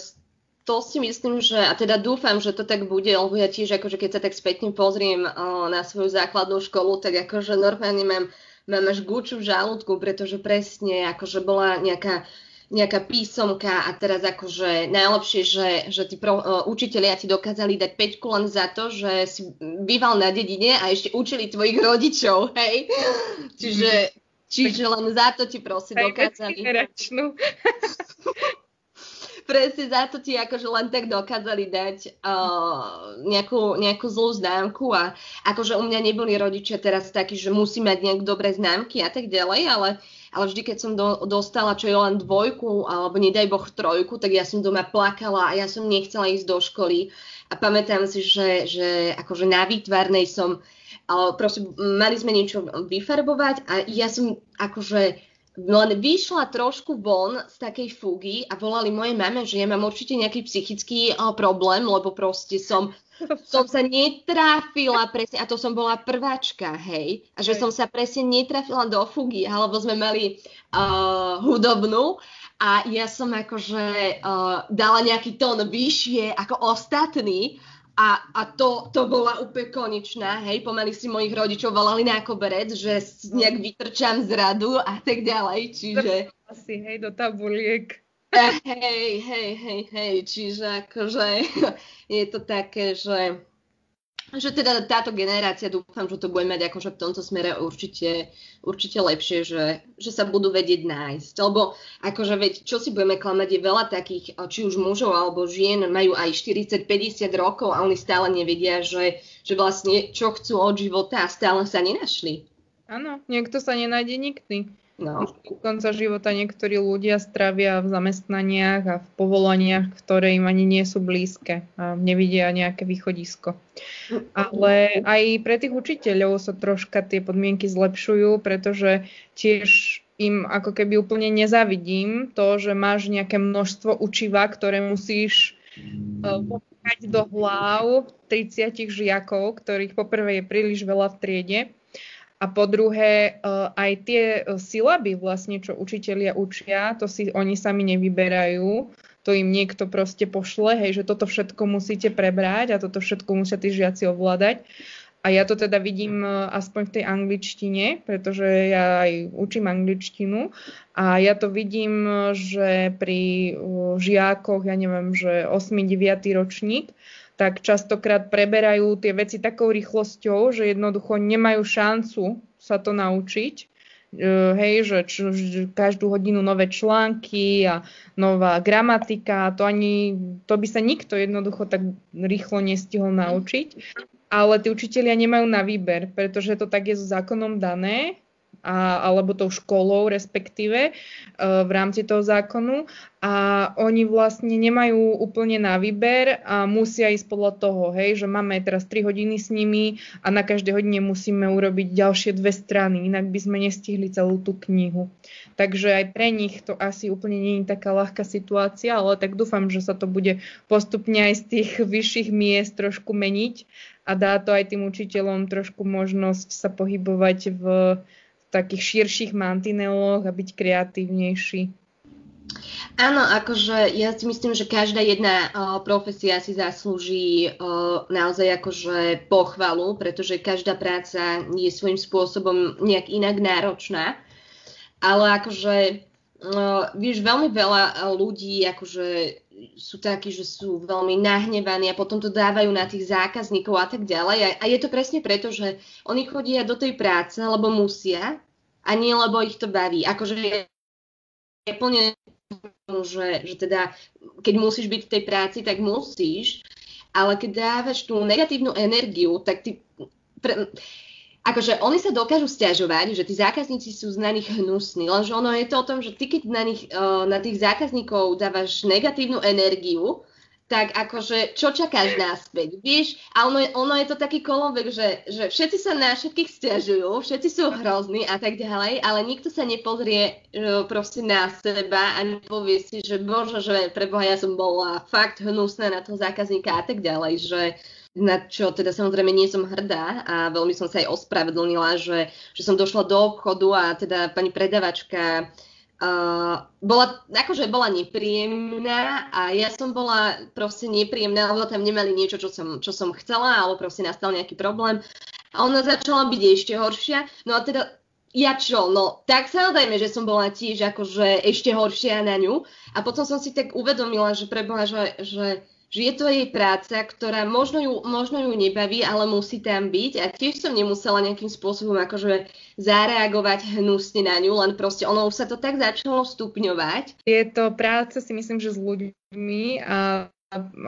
to si myslím, že, a teda dúfam, že to tak bude, lebo ja tiež, akože keď sa tak spätne pozriem uh, na svoju základnú školu, tak akože normálne mám, mám až gúču v žalúdku, pretože presne akože bola nejaká nejaká písomka a teraz akože najlepšie, že, že tí pro, uh, učitelia ti dokázali dať 5 len za to, že si býval na dedine a ešte učili tvojich rodičov, hej. Čiže, čiže len za to ti proste dokázali. Presne za to ti akože len tak dokázali dať uh, nejakú, nejakú zlú známku a akože u mňa neboli rodičia teraz takí, že musí mať nejak dobré známky a tak ďalej, ale, ale vždy, keď som do, dostala čo je len dvojku alebo nedaj boh trojku, tak ja som doma plakala a ja som nechcela ísť do školy. A pamätám si, že, že akože na výtvarnej som ale proste mali sme niečo vyfarbovať a ja som akože len vyšla trošku von z takej fugy a volali moje mame, že ja mám určite nejaký psychický uh, problém, lebo proste som, som sa netrafila presne, a to som bola prváčka, hej, a že som sa presne netrafila do fugy, alebo sme mali uh, hudobnú a ja som akože uh, dala nejaký tón vyššie ako ostatní a, a to, to bola úplne konečná, hej, pomaly si mojich rodičov volali na koberec, že nejak vytrčam z radu a tak ďalej, čiže... Asi, hej, do tabuliek. Hej, hej, hej, hej, čiže akože je to také, že že teda táto generácia, dúfam, že to bude mať akože v tomto smere určite, určite lepšie, že, že sa budú vedieť nájsť. Lebo akože veď, čo si budeme klamať, je veľa takých, či už mužov alebo žien, majú aj 40-50 rokov a oni stále nevedia, že, že vlastne čo chcú od života a stále sa nenašli. Áno, niekto sa nenájde nikdy. No. Do konca života niektorí ľudia stravia v zamestnaniach a v povolaniach, ktoré im ani nie sú blízke a nevidia nejaké východisko. Ale aj pre tých učiteľov sa troška tie podmienky zlepšujú, pretože tiež im ako keby úplne nezavidím to, že máš nejaké množstvo učiva, ktoré musíš uh, do hlav 30 žiakov, ktorých poprvé je príliš veľa v triede a po druhé, eh, aj tie eh, silaby vlastne, čo učitelia učia, to si oni sami nevyberajú, to im niekto proste pošle, hej, že toto všetko musíte prebrať a toto všetko musia tí žiaci ovládať. A ja to teda vidím eh, aspoň v tej angličtine, pretože ja aj učím angličtinu a ja to vidím, že pri žiakoch, ja neviem, že 8. 9. ročník, tak častokrát preberajú tie veci takou rýchlosťou, že jednoducho nemajú šancu sa to naučiť. E, hej, že č, každú hodinu nové články a nová gramatika, to ani, to by sa nikto jednoducho tak rýchlo nestihol naučiť. Ale tí učitelia nemajú na výber, pretože to tak je so zákonom dané a, alebo tou školou respektíve uh, v rámci toho zákonu a oni vlastne nemajú úplne na výber a musia ísť podľa toho, hej, že máme teraz 3 hodiny s nimi a na každej hodine musíme urobiť ďalšie dve strany, inak by sme nestihli celú tú knihu. Takže aj pre nich to asi úplne nie je taká ľahká situácia, ale tak dúfam, že sa to bude postupne aj z tých vyšších miest trošku meniť a dá to aj tým učiteľom trošku možnosť sa pohybovať v takých širších mantineloch a byť kreatívnejší. Áno, akože ja si myslím, že každá jedna uh, profesia si zaslúži uh, naozaj akože pochvalu, pretože každá práca je svojím spôsobom nejak inak náročná. Ale akože uh, vieš, veľmi veľa ľudí akože sú takí, že sú veľmi nahnevaní a potom to dávajú na tých zákazníkov a tak ďalej. A, a je to presne preto, že oni chodia do tej práce, lebo musia a nie lebo ich to baví. Akože je plne že, že teda keď musíš byť v tej práci, tak musíš, ale keď dávaš tú negatívnu energiu, tak ty... Pre, akože oni sa dokážu stiažovať, že tí zákazníci sú z na nich hnusní, lenže ono je to o tom, že ty keď na, nich, uh, na tých zákazníkov dávaš negatívnu energiu, tak akože čo čakáš náspäť, vieš? A ono, ono je to taký kolovek, že, že všetci sa na všetkých stiažujú, všetci sú hrozní a tak ďalej, ale nikto sa nepozrie uh, proste na seba a nepovie si, že bože, že preboha ja som bola fakt hnusná na toho zákazníka a tak ďalej, že na čo teda samozrejme nie som hrdá a veľmi som sa aj ospravedlnila, že, že som došla do obchodu a teda pani predavačka Uh, bola, akože bola nepríjemná a ja som bola proste nepríjemná, lebo tam nemali niečo, čo som, čo som chcela, alebo proste nastal nejaký problém. A ona začala byť ešte horšia. No a teda ja čo, no tak samozrejme, že som bola tiež akože ešte horšia na ňu. A potom som si tak uvedomila, že preboha, že, že že je to jej práca, ktorá možno ju, možno ju nebaví, ale musí tam byť a tiež som nemusela nejakým spôsobom akože zareagovať hnusne na ňu, len proste ono už sa to tak začalo stupňovať. Je to práca si myslím, že s ľuďmi a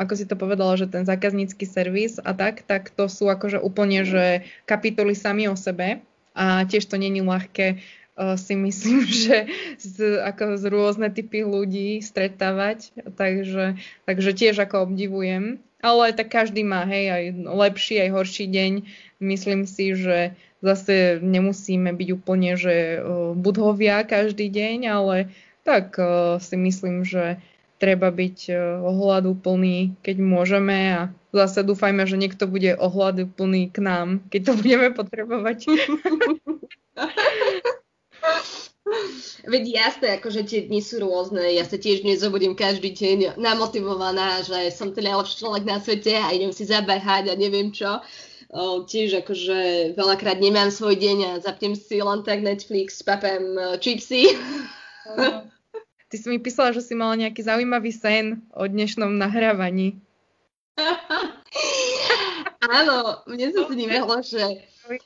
ako si to povedala, že ten zákaznícky servis a tak, tak to sú akože úplne, že kapitoly sami o sebe a tiež to není ľahké si myslím, že z, ako z rôzne typy ľudí stretávať, takže, takže tiež ako obdivujem. Ale tak každý má, hej, aj lepší, aj horší deň. Myslím si, že zase nemusíme byť úplne, že budhovia každý deň, ale tak si myslím, že treba byť ohľadu plný, keď môžeme a zase dúfajme, že niekto bude ohľadu plný k nám, keď to budeme potrebovať. Veď jasné, akože tie dni sú rôzne. Ja sa tiež nezobudím každý deň namotivovaná, že som ten najlepší človek na svete a idem si zabehať a neviem čo. O, tiež akože veľakrát nemám svoj deň a zapnem si len tak Netflix, papem uh, chipsy. Ty si mi písala, že si mala nejaký zaujímavý sen o dnešnom nahrávaní. Áno, mne sa snívalo, že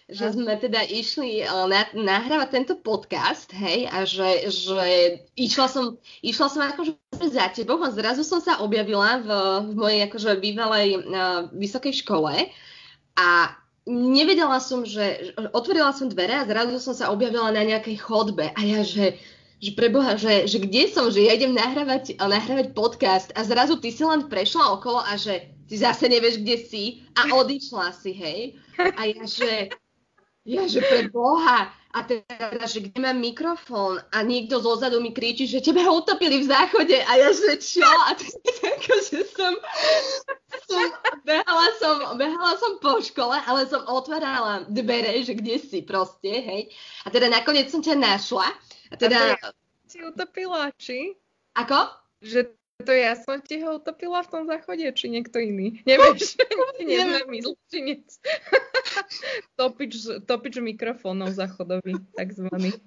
že sme teda išli uh, na, nahrávať tento podcast, hej, a že, že išla som, išla som akože za tebou a zrazu som sa objavila v, v mojej akože bývalej uh, vysokej škole a nevedela som, že otvorila som dvere a zrazu som sa objavila na nejakej chodbe a ja, že že preboha, že, že kde som, že ja idem nahrávať, nahrávať podcast a zrazu ty si len prešla okolo a že ty zase nevieš, kde si a odišla si, hej. A ja, že, ja, že preboha, a teda, že kde mám mikrofón a niekto zozadu mi kričí, že tebe ho utopili v záchode a ja, že čo? A teda že som, som behala, som, behala som po škole, ale som otvárala dvere, že kde si proste, hej. A teda nakoniec som ťa našla a teda... A si utopila, či? Ako? Že to ja som ti ho utopila v tom záchode, či niekto iný. Nevieš, neznámy zločinec. topič, topič mikrofónov záchodový, takzvaný.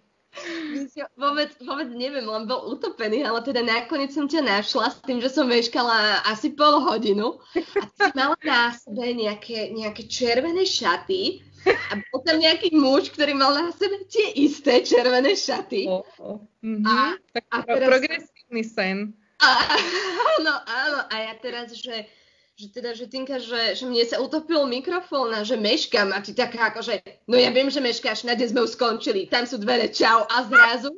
Vôbec, vôbec neviem, len bol utopený, ale teda nakoniec som ťa našla s tým, že som veškala asi pol hodinu a ty mala na sebe nejaké, nejaké červené šaty a bol tam nejaký muž, ktorý mal na sebe tie isté červené šaty. Oh, oh. Mm-hmm. A, tak a teraz... progresívny sen. A, áno, áno. A ja teraz, že, že teda, že Tinka, že, že mne sa utopil mikrofón a že meškam a ty taká ako, že no ja viem, že meškáš, na sme už skončili, tam sú dvere, čau a zrazu.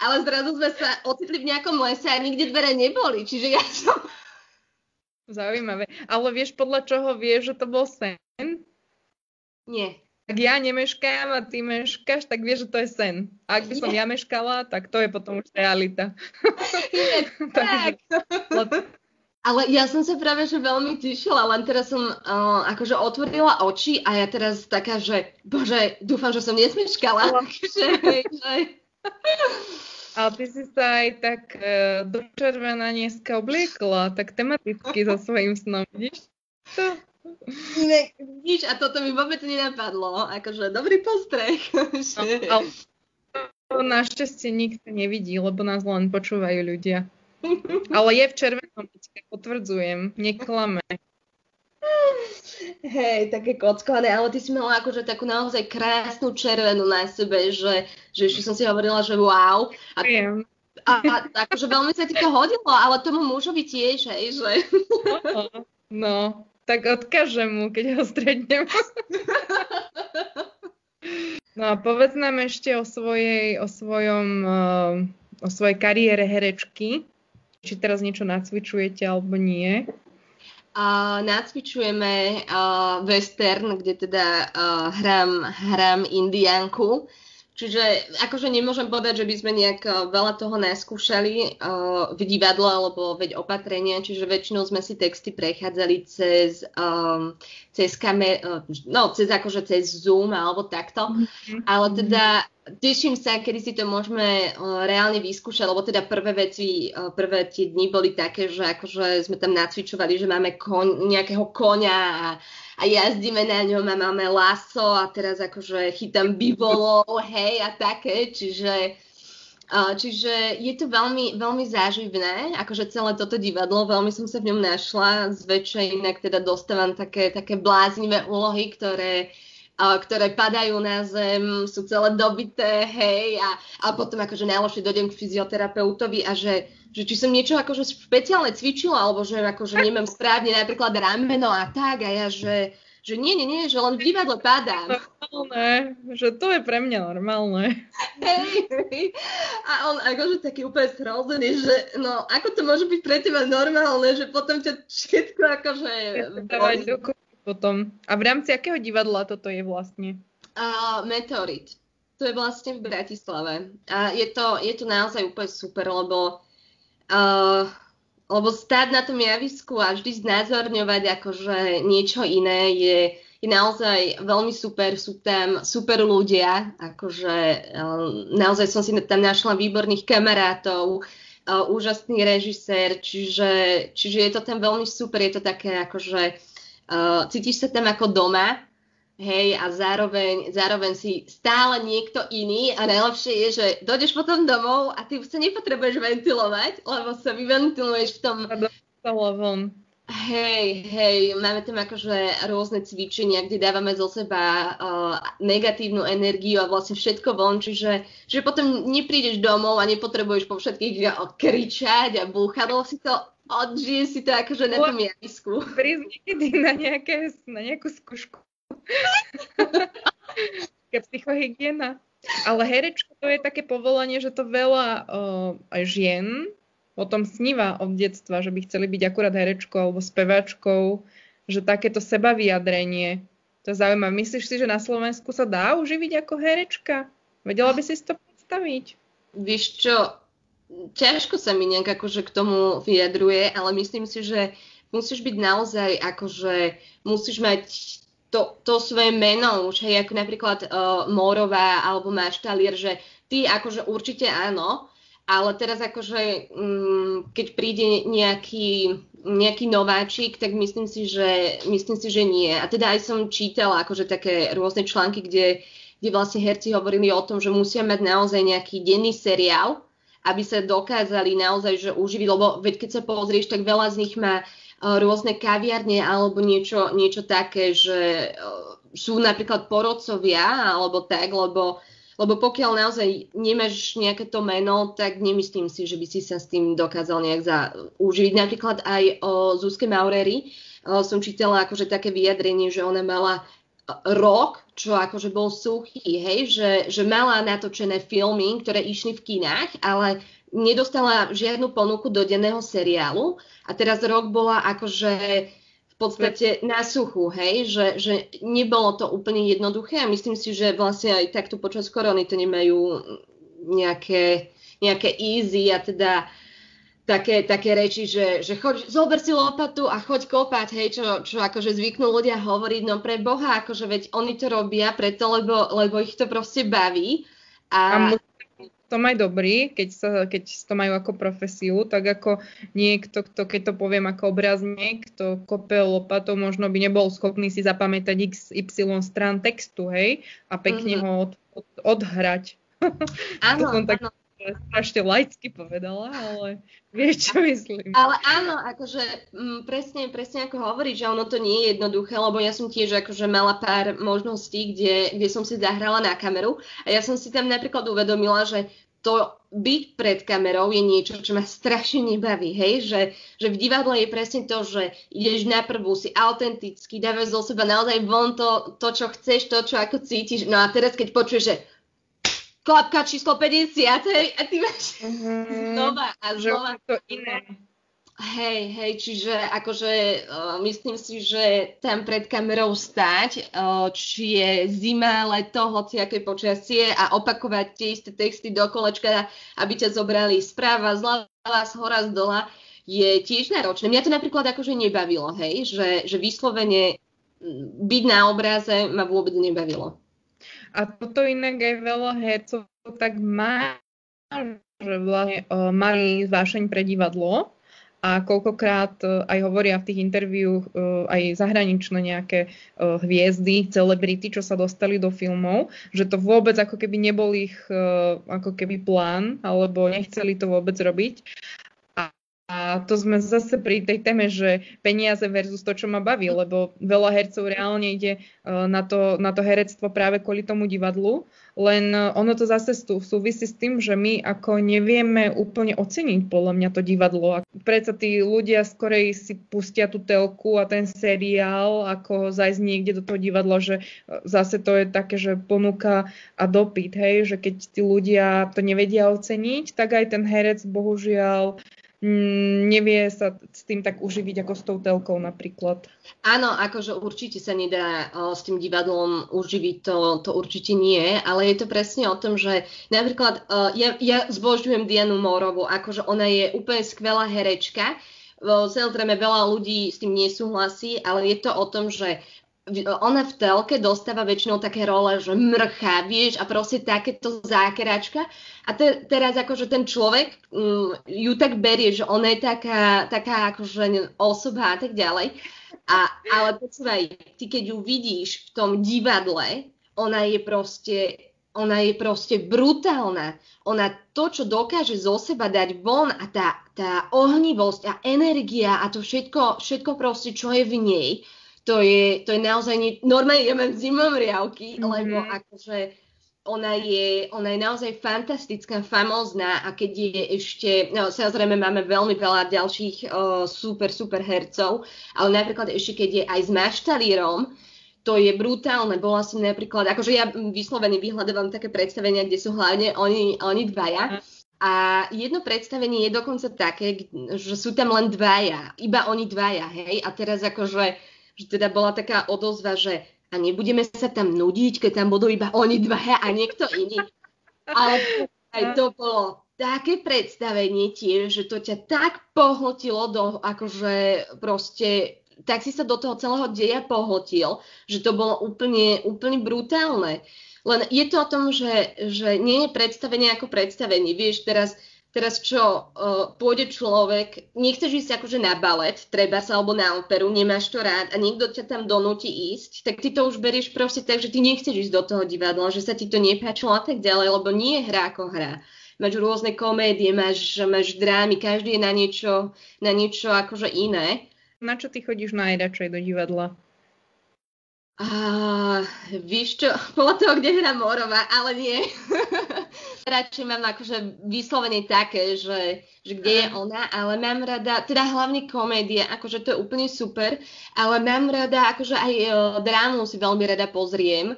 Ale zrazu sme sa ocitli v nejakom lese a nikde dvere neboli, čiže ja som... Zaujímavé. Ale vieš, podľa čoho vieš, že to bol sen? Nie. Ak ja nemeškám a ty meškáš, tak vieš, že to je sen. A ak by som ja meškala, tak to je potom už realita. Je, tak. Ale ja som sa práve že veľmi tešila, len teraz som uh, akože otvorila oči a ja teraz taká, že bože, dúfam, že som nesmeškala. že, že... Ale ty si sa aj tak uh, do červená dneska obliekla, tak tematicky so svojím snom, vidíš? To Ne, vidíš, a toto mi vôbec nenapadlo. Akože dobrý postreh. No, ale našťastie nikto nevidí, lebo nás len počúvajú ľudia. Ale je v červenom, potvrdzujem, neklame. Hej, také kockované, ale ty si mala akože takú naozaj krásnu červenú na sebe, že, že ešte som si hovorila, že wow. A, A, a akože veľmi sa ti to hodilo, ale tomu mužovi tiež, hej, že... No, no, tak odkážem mu, keď ho stretnem. No a povedz nám ešte o svojej, o svojom, uh, o svojej kariére herečky. Či teraz niečo nacvičujete alebo nie? Uh, nacvičujeme uh, western, kde teda uh, hrám, hrám indianku. Čiže akože nemôžem povedať, že by sme nejak eh, veľa toho neskúšali uh, v divadle alebo veď opatrenia, čiže väčšinou sme si texty prechádzali cez, um, cez kamer, uh, no cez akože cez Zoom alebo takto, mm-hmm. ale teda teším sa, kedy si to môžeme uh, reálne vyskúšať, lebo teda prvé veci, uh, prvé tie dni boli také, že akože sme tam nacvičovali, že máme koň, nejakého koňa a a jazdíme na ňom a máme laso a teraz akože chytám bivolov, hej, a také, čiže Čiže je to veľmi, veľmi záživné, akože celé toto divadlo, veľmi som sa v ňom našla, zväčša inak teda dostávam také, také bláznivé úlohy, ktoré, ktoré padajú na zem, sú celé dobité, hej, a, a potom akože najlepšie dojdem k fyzioterapeutovi a že že či som niečo akože špeciálne cvičila, alebo že akože nemám správne napríklad rameno a tak, a ja, že, že nie, nie, nie, že len v divadle padám. Normálne, že to je pre mňa normálne. Hej. A on akože taký úplne zrozený, že no, ako to môže byť pre teba normálne, že potom ťa všetko akože... potom. A v rámci akého divadla toto je vlastne? Uh, Meteorit. To je vlastne v Bratislave. A je to, je to naozaj úplne super, lebo Uh, lebo stáť na tom javisku a vždy znázorňovať akože niečo iné je, je naozaj veľmi super, sú tam super ľudia, akože naozaj som si tam našla výborných kamarátov, úžasný režisér, čiže, čiže je to tam veľmi super, je to také akože uh, cítiš sa tam ako doma, hej, a zároveň, zároveň si stále niekto iný a najlepšie je, že dojdeš potom domov a ty už sa nepotrebuješ ventilovať, lebo sa vyventiluješ v tom... Hej, hej, máme tam akože rôzne cvičenia, kde dávame zo seba uh, negatívnu energiu a vlastne všetko von, čiže, čiže potom neprídeš domov a nepotrebuješ po všetkých kričať a búchať, lebo si to odžije si to akože na tom javisku. Prísť niekedy na, nejaké, na nejakú skúšku Taká psychohygiena. Ale herečka to je také povolanie, že to veľa uh, aj žien potom sníva od detstva, že by chceli byť akurát herečkou alebo spevačkou, že takéto seba vyjadrenie. To je zaujímavé. Myslíš si, že na Slovensku sa dá uživiť ako herečka? Vedela by si si to predstaviť? Víš čo, ťažko sa mi nejak akože k tomu vyjadruje, ale myslím si, že musíš byť naozaj akože, musíš mať to, to svoje meno už, hej, ako napríklad uh, Mórová alebo Maštalier, že ty akože určite áno, ale teraz akože um, keď príde nejaký, nejaký nováčik, tak myslím si, že, myslím si, že nie. A teda aj som čítala akože také rôzne články, kde, kde vlastne herci hovorili o tom, že musia mať naozaj nejaký denný seriál, aby sa dokázali naozaj že uživiť, lebo veď keď sa pozrieš, tak veľa z nich má Eh, rôzne kaviarne alebo niečo, niečo také, že eh, sú napríklad porodcovia alebo tak, lebo, lebo pokiaľ naozaj nemáš nejaké to meno, tak nemyslím si, že by si sa s tým dokázal nejak zaužiť. Napríklad aj o Zuzke Maurery eh, som čítala akože také vyjadrenie, že ona mala rok, čo akože bol suchý, hej, že, že mala natočené filmy, ktoré išli v kinách, ale nedostala žiadnu ponuku do denného seriálu. A teraz rok bola akože v podstate na suchu, hej, že, že nebolo to úplne jednoduché. A myslím si, že vlastne aj takto počas korony to nemajú nejaké, nejaké easy a teda také, také reči, že, že choď, zober si lopatu a choď kopať, hej, čo, čo akože zvyknú ľudia hovoriť, no pre Boha, akože veď oni to robia preto, lebo, lebo ich to proste baví. A, a tom aj dobrý, keď, sa, keď to majú ako profesiu, tak ako niekto, kto, keď to poviem ako obrazník, kto kope lopatou, možno by nebol schopný si zapamätať XY strán textu, hej, a pekne mm-hmm. ho od, od, odhrať. Áno, to tak áno. Strašne laicky povedala, ale vieš, čo myslím. Ale áno, akože m, mm, presne, presne ako hovoríš, že ono to nie je jednoduché, lebo ja som tiež akože mala pár možností, kde, kde som si zahrala na kameru. A ja som si tam napríklad uvedomila, že to byť pred kamerou je niečo, čo ma strašne nebaví, hej, že, že v divadle je presne to, že ideš na prvú, si autentický, dávaš zo seba naozaj von to, to, čo chceš, to, čo ako cítiš, no a teraz keď počuješ, že klapka číslo 50, hej, a ty máš mm-hmm. znova a znova. To iné. Hej, hej, čiže akože uh, myslím si, že tam pred kamerou stáť, uh, či je zima, leto, hoci aké počasie a opakovať tie isté texty do kolečka, aby ťa zobrali správa, zľava, z hora, z dola, je tiež náročné. Mňa to napríklad akože nebavilo, hej, že, že vyslovene byť na obraze ma vôbec nebavilo. A toto inak aj veľa hercov tak má, že vlastne uh, mali vášeň pre divadlo, a koľkokrát e, aj hovoria v tých interviách e, aj zahraničné nejaké e, hviezdy, celebrity, čo sa dostali do filmov, že to vôbec ako keby nebol ich ako keby plán, alebo nechceli to vôbec robiť. A to sme zase pri tej téme, že peniaze versus to, čo ma baví, lebo veľa hercov reálne ide na to, na to herectvo práve kvôli tomu divadlu, len ono to zase súvisí s tým, že my ako nevieme úplne oceniť podľa mňa to divadlo. Predsa tí ľudia skorej si pustia tú telku a ten seriál, ako zajsť niekde do toho divadla, že zase to je také, že ponuka a dopyt, hej, že keď tí ľudia to nevedia oceniť, tak aj ten herec bohužiaľ nevie sa s tým tak uživiť ako s tou telkou napríklad. Áno, akože určite sa nedá o, s tým divadlom uživiť, to, to určite nie, ale je to presne o tom, že napríklad o, ja, ja zbožňujem Dianu Morovu, akože ona je úplne skvelá herečka, Samozrejme, veľa ľudí s tým nesúhlasí, ale je to o tom, že ona v telke dostáva väčšinou také role, že mrcha, vieš, a proste takéto zákeračka. A te, teraz akože ten človek um, ju tak berie, že ona je taká, taká akože osoba a tak ďalej. A, ale počúvaj, ty keď ju vidíš v tom divadle, ona je proste ona je proste brutálna. Ona to, čo dokáže zo seba dať von a tá, tá ohnivosť a energia a to všetko, všetko proste, čo je v nej, to je, to je naozaj, nie, normálne ja mám zimom riavky, mm-hmm. lebo akože ona je, ona je naozaj fantastická, famózna a keď je ešte, no samozrejme máme veľmi veľa ďalších uh, super, super hercov, ale napríklad ešte keď je aj s maštalírom, to je brutálne. Bola som napríklad, akože ja vyslovene vyhľadávam také predstavenia, kde sú hlavne oni, oni dvaja. A jedno predstavenie je dokonca také, že sú tam len dvaja, iba oni dvaja, hej. A teraz akože že teda bola taká odozva, že a nebudeme sa tam nudiť, keď tam budú iba oni dva a niekto iný. Ale aj to bolo také predstavenie tiež, že to ťa tak pohltilo do, akože proste, tak si sa do toho celého deja pohltil, že to bolo úplne, úplne brutálne. Len je to o tom, že, že nie je predstavenie ako predstavenie. Vieš, teraz Teraz čo, uh, pôjde človek, nechceš ísť akože na balet, treba sa, alebo na operu, nemáš to rád a niekto ťa tam donúti ísť, tak ty to už berieš proste tak, že ty nechceš ísť do toho divadla, že sa ti to nepáčilo a tak ďalej, lebo nie je hra ako hra. Máš rôzne komédie, máš, máš drámy, každý je na niečo, na niečo akože iné. Na čo ty chodíš najradšej do divadla? Uh, víš čo, podľa toho, kde hrá Morová, ale nie. Radšej mám akože vyslovene také, že, že kde je ona, ale mám rada, teda hlavne komédie, akože to je úplne super, ale mám rada, akože aj uh, drámu si veľmi rada pozriem.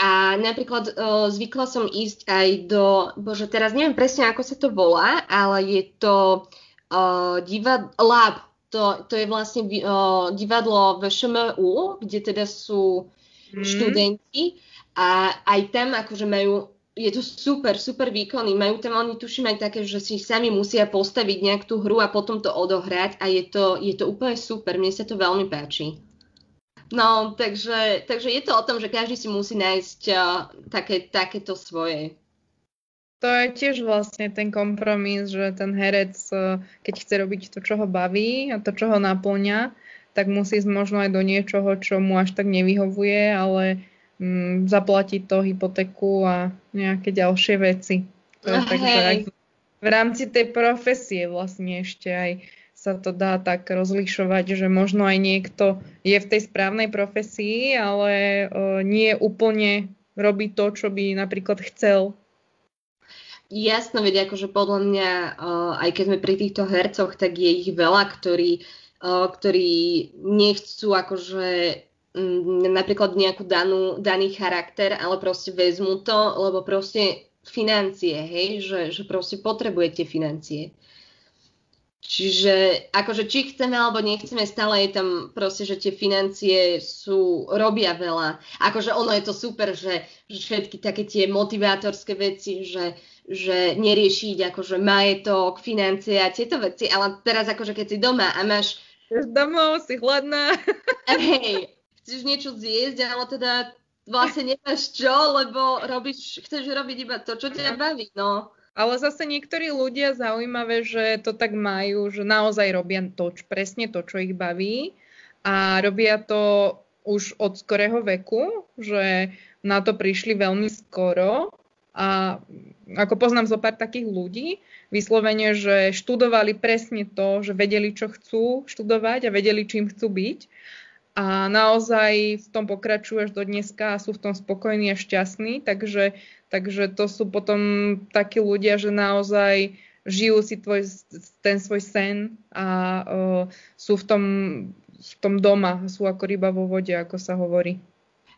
A napríklad uh, zvykla som ísť aj do, bože, teraz neviem presne, ako sa to volá, ale je to uh, divad, lab, to, to je vlastne uh, divadlo v ŠMU, kde teda sú mm. študenti a aj tam akože majú, je to super, super výkony, majú tam oni tuším aj také, že si sami musia postaviť nejak tú hru a potom to odohrať a je to, je to úplne super, mne sa to veľmi páči. No, takže, takže je to o tom, že každý si musí nájsť uh, také, takéto svoje to je tiež vlastne ten kompromis, že ten herec, e, keď chce robiť to, čo ho baví a to, čo ho naplňa, tak musí ísť možno aj do niečoho, čo mu až tak nevyhovuje, ale mm, zaplatiť to hypotéku a nejaké ďalšie veci. To je tak, aj v rámci tej profesie vlastne ešte aj sa to dá tak rozlišovať, že možno aj niekto je v tej správnej profesii, ale uh, nie úplne robí to, čo by napríklad chcel jasno, veď akože podľa mňa, uh, aj keď sme pri týchto hercoch, tak je ich veľa, ktorí, uh, ktorí nechcú akože m, napríklad nejakú danú, daný charakter, ale proste vezmú to, lebo proste financie, hej, že, že proste potrebujete financie. Čiže akože či chceme alebo nechceme, stále je tam proste, že tie financie sú, robia veľa. Akože ono je to super, že, že všetky také tie motivátorské veci, že, že neriešiť akože majetok, financie a tieto veci, ale teraz akože keď si doma a máš... Ješ domov, si hladná. Hej, chceš niečo zjesť, ale teda vlastne nemáš čo, lebo robíš, chceš robiť iba to, čo ťa baví, no. Ale zase niektorí ľudia zaujímavé, že to tak majú, že naozaj robia to, presne to, čo ich baví a robia to už od skorého veku, že na to prišli veľmi skoro a ako poznám zo pár takých ľudí, vyslovene, že študovali presne to, že vedeli, čo chcú študovať a vedeli, čím chcú byť a naozaj v tom pokračujú až do dneska a sú v tom spokojní a šťastní, takže, takže to sú potom takí ľudia, že naozaj žijú si tvoj, ten svoj sen a uh, sú v tom, v tom doma, sú ako ryba vo vode, ako sa hovorí.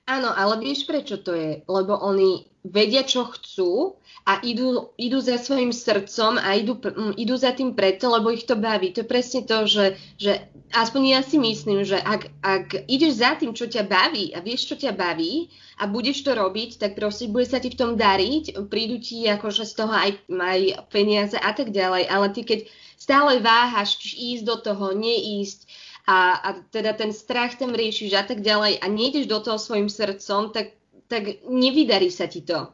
Áno, ale vieš prečo to je? Lebo oni vedia, čo chcú a idú, idú za svojim srdcom a idú, idú za tým preto, lebo ich to baví. To je presne to, že, že aspoň ja si myslím, že ak, ak ideš za tým, čo ťa baví a vieš, čo ťa baví a budeš to robiť, tak proste bude sa ti v tom dariť, prídu ti akože z toho aj, aj peniaze a tak ďalej, ale ty keď stále váhaš, či ísť do toho, neísť, a, a teda ten strach tam riešiš a tak ďalej a nejdeš do toho svojim srdcom, tak, tak nevydarí sa ti to.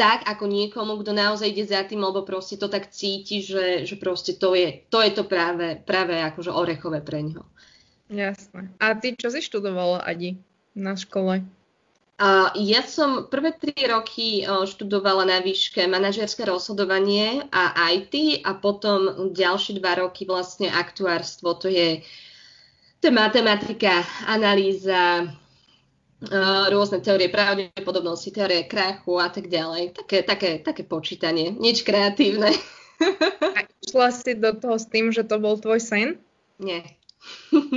Tak ako niekomu, kto naozaj ide za tým, lebo proste to tak cíti, že, že proste to je, to je to práve, práve akože orechové pre ňo. Jasné. A ty čo si študovala, Adi, na škole? Uh, ja som prvé tri roky uh, študovala na výške manažerské rozhodovanie a IT a potom ďalšie dva roky vlastne aktuárstvo. To je to je matematika, analýza, uh, rôzne teórie pravdepodobnosti, teórie krachu a tak ďalej. Také, také, také počítanie, nič kreatívne. A išla si do toho s tým, že to bol tvoj sen? Nie.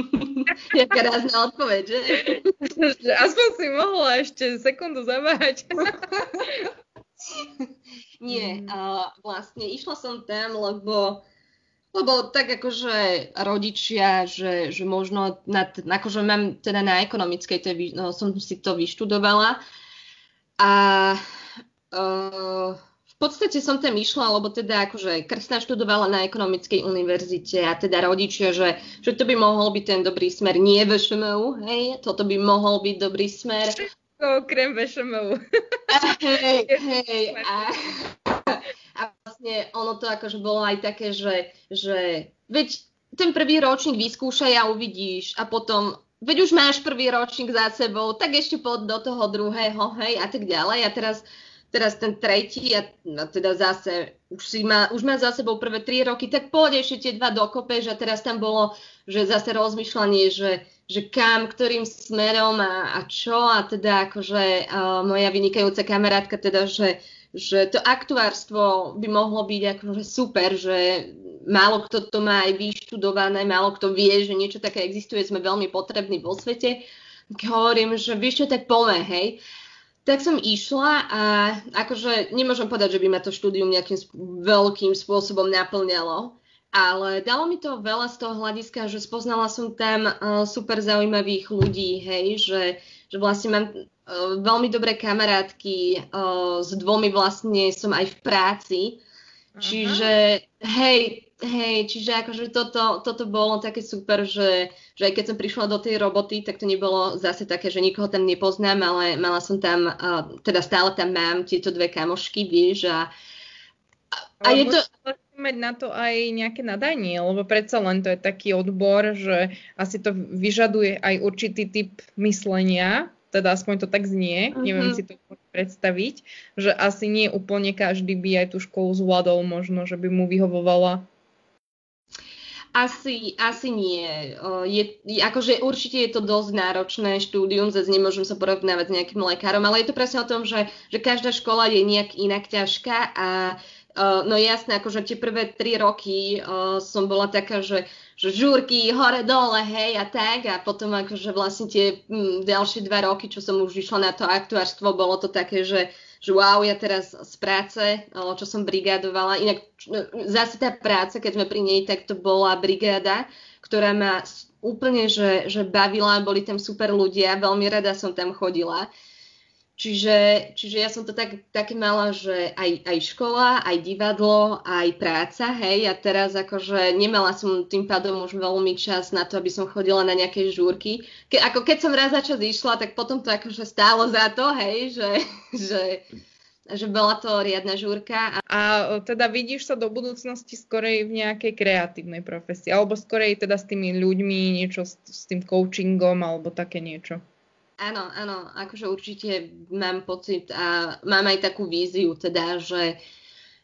Jaká rázna odpoveď, že? Aspoň si mohla ešte sekundu zaváhať. Nie, uh, vlastne išla som tam, lebo lebo tak akože rodičia, že, že možno, na, akože mám teda na ekonomickej, to je, no, som si to vyštudovala a uh, v podstate som tam išla, lebo teda akože krstná študovala na ekonomickej univerzite a teda rodičia, že, že to by mohol byť ten dobrý smer, nie VŠMU, hej, toto by mohol byť dobrý smer. Okrem VŠMU. hej, hej, a vlastne ono to akože bolo aj také, že, že veď ten prvý ročník vyskúšaj a uvidíš a potom veď už máš prvý ročník za sebou, tak ešte pod do toho druhého, hej, a tak ďalej. A teraz, teraz ten tretí, a no, teda zase, už, si má, už má za sebou prvé tri roky, tak poď ešte tie dva dokope, že teraz tam bolo, že zase rozmýšľanie, že, že kam, ktorým smerom a, a čo, a teda akože uh, moja vynikajúca kamarátka, teda, že že to aktuárstvo by mohlo byť akože super, že málo kto to má aj vyštudované, málo kto vie, že niečo také existuje, sme veľmi potrební vo svete. Hovorím, že vieš čo, tak poďme, hej. Tak som išla a akože nemôžem povedať, že by ma to štúdium nejakým veľkým spôsobom naplňalo, ale dalo mi to veľa z toho hľadiska, že spoznala som tam uh, super zaujímavých ľudí, hej, že, že vlastne mám uh, veľmi dobré kamarátky, uh, s dvomi vlastne som aj v práci. Čiže hej, hej, čiže akože toto, toto bolo také super, že, že aj keď som prišla do tej roboty, tak to nebolo zase také, že nikoho tam nepoznám, ale mala som tam, uh, teda stále tam mám tieto dve kamošky, vieš, a, a, a je to mať na to aj nejaké nadanie, lebo predsa len to je taký odbor, že asi to vyžaduje aj určitý typ myslenia, teda aspoň to tak znie, uh-huh. neviem si to predstaviť, že asi nie úplne každý by aj tú školu zvládol možno, že by mu vyhovovala. Asi, asi nie. Je, akože určite je to dosť náročné štúdium, zase nemôžem sa porovnávať s nejakým lekárom, ale je to presne o tom, že, že každá škola je nejak inak ťažká a uh, no jasné, akože tie prvé tri roky uh, som bola taká, že, že žúrky hore dole, hej a tak. A potom akože vlastne tie m, ďalšie dva roky, čo som už išla na to aktuárstvo, bolo to také, že, že wow, ja teraz z práce, uh, čo som brigádovala, inak zase tá práca, keď sme pri nej, tak to bola brigáda, ktorá ma úplne, že, že bavila, boli tam super ľudia, veľmi rada som tam chodila. Čiže, čiže ja som to tak, také mala, že aj, aj škola, aj divadlo, aj práca, hej, a teraz akože nemala som tým pádom už veľmi čas na to, aby som chodila na nejaké žúrky. Ke, ako keď som raz za čas išla, tak potom to akože stálo za to, hej, že, že, že bola to riadna žúrka. A... a teda vidíš sa do budúcnosti skorej v nejakej kreatívnej profesii, alebo skorej teda s tými ľuďmi, niečo s, s tým coachingom, alebo také niečo? Áno, áno, akože určite mám pocit a mám aj takú víziu teda, že,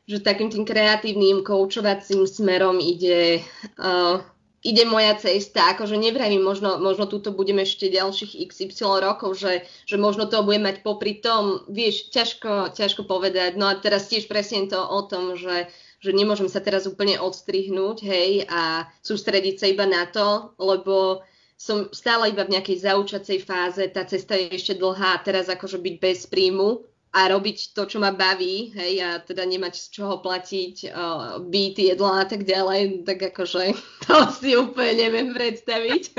že takým tým kreatívnym koučovacím smerom ide, uh, ide moja cesta, akože nevravím, možno, možno túto budeme ešte ďalších XY rokov, že, že možno to budem mať popri tom, vieš, ťažko, ťažko povedať, no a teraz tiež presne to o tom, že, že nemôžem sa teraz úplne odstrihnúť, hej, a sústrediť sa iba na to, lebo som stále iba v nejakej zaučacej fáze, tá cesta je ešte dlhá a teraz akože byť bez príjmu a robiť to, čo ma baví, hej, a teda nemať z čoho platiť uh, byt, jedla a tak ďalej, tak akože to si úplne neviem predstaviť.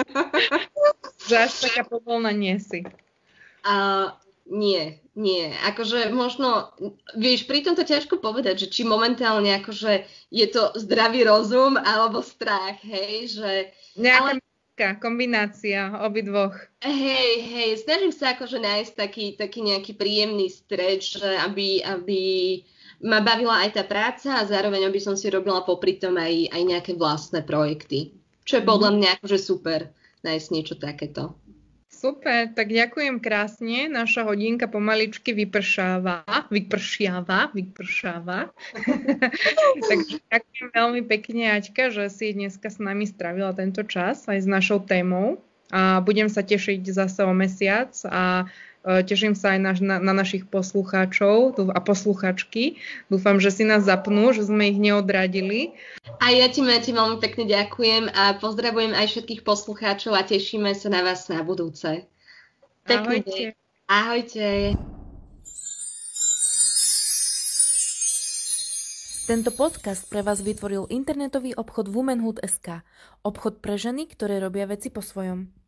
Že až taká povolná nie si. Uh, nie, nie. Akože možno, vieš, pri tom to ťažko povedať, že či momentálne akože je to zdravý rozum alebo strach, hej, že... Nejaká ale kombinácia obidvoch. Hej, hej, snažím sa akože nájsť taký, taký nejaký príjemný streč, aby, aby ma bavila aj tá práca a zároveň aby som si robila popri tom aj, aj nejaké vlastné projekty. Čo je podľa mhm. mňa akože super nájsť niečo takéto. Super, tak ďakujem krásne. Naša hodinka pomaličky vypršáva, vypršiava, vypršáva. Takže ďakujem veľmi pekne, Aťka, že si dneska s nami stravila tento čas aj s našou témou. A budem sa tešiť zase o mesiac a teším sa aj na, na, na našich poslucháčov a posluchačky. Dúfam, že si nás zapnú, že sme ich neodradili. A ja ti, Mati, veľmi pekne ďakujem a pozdravujem aj všetkých poslucháčov a tešíme sa na vás na budúce. Pekný Ahojte. Deň. Ahojte. Tento podcast pre vás vytvoril internetový obchod Womanhood.sk. Obchod pre ženy, ktoré robia veci po svojom.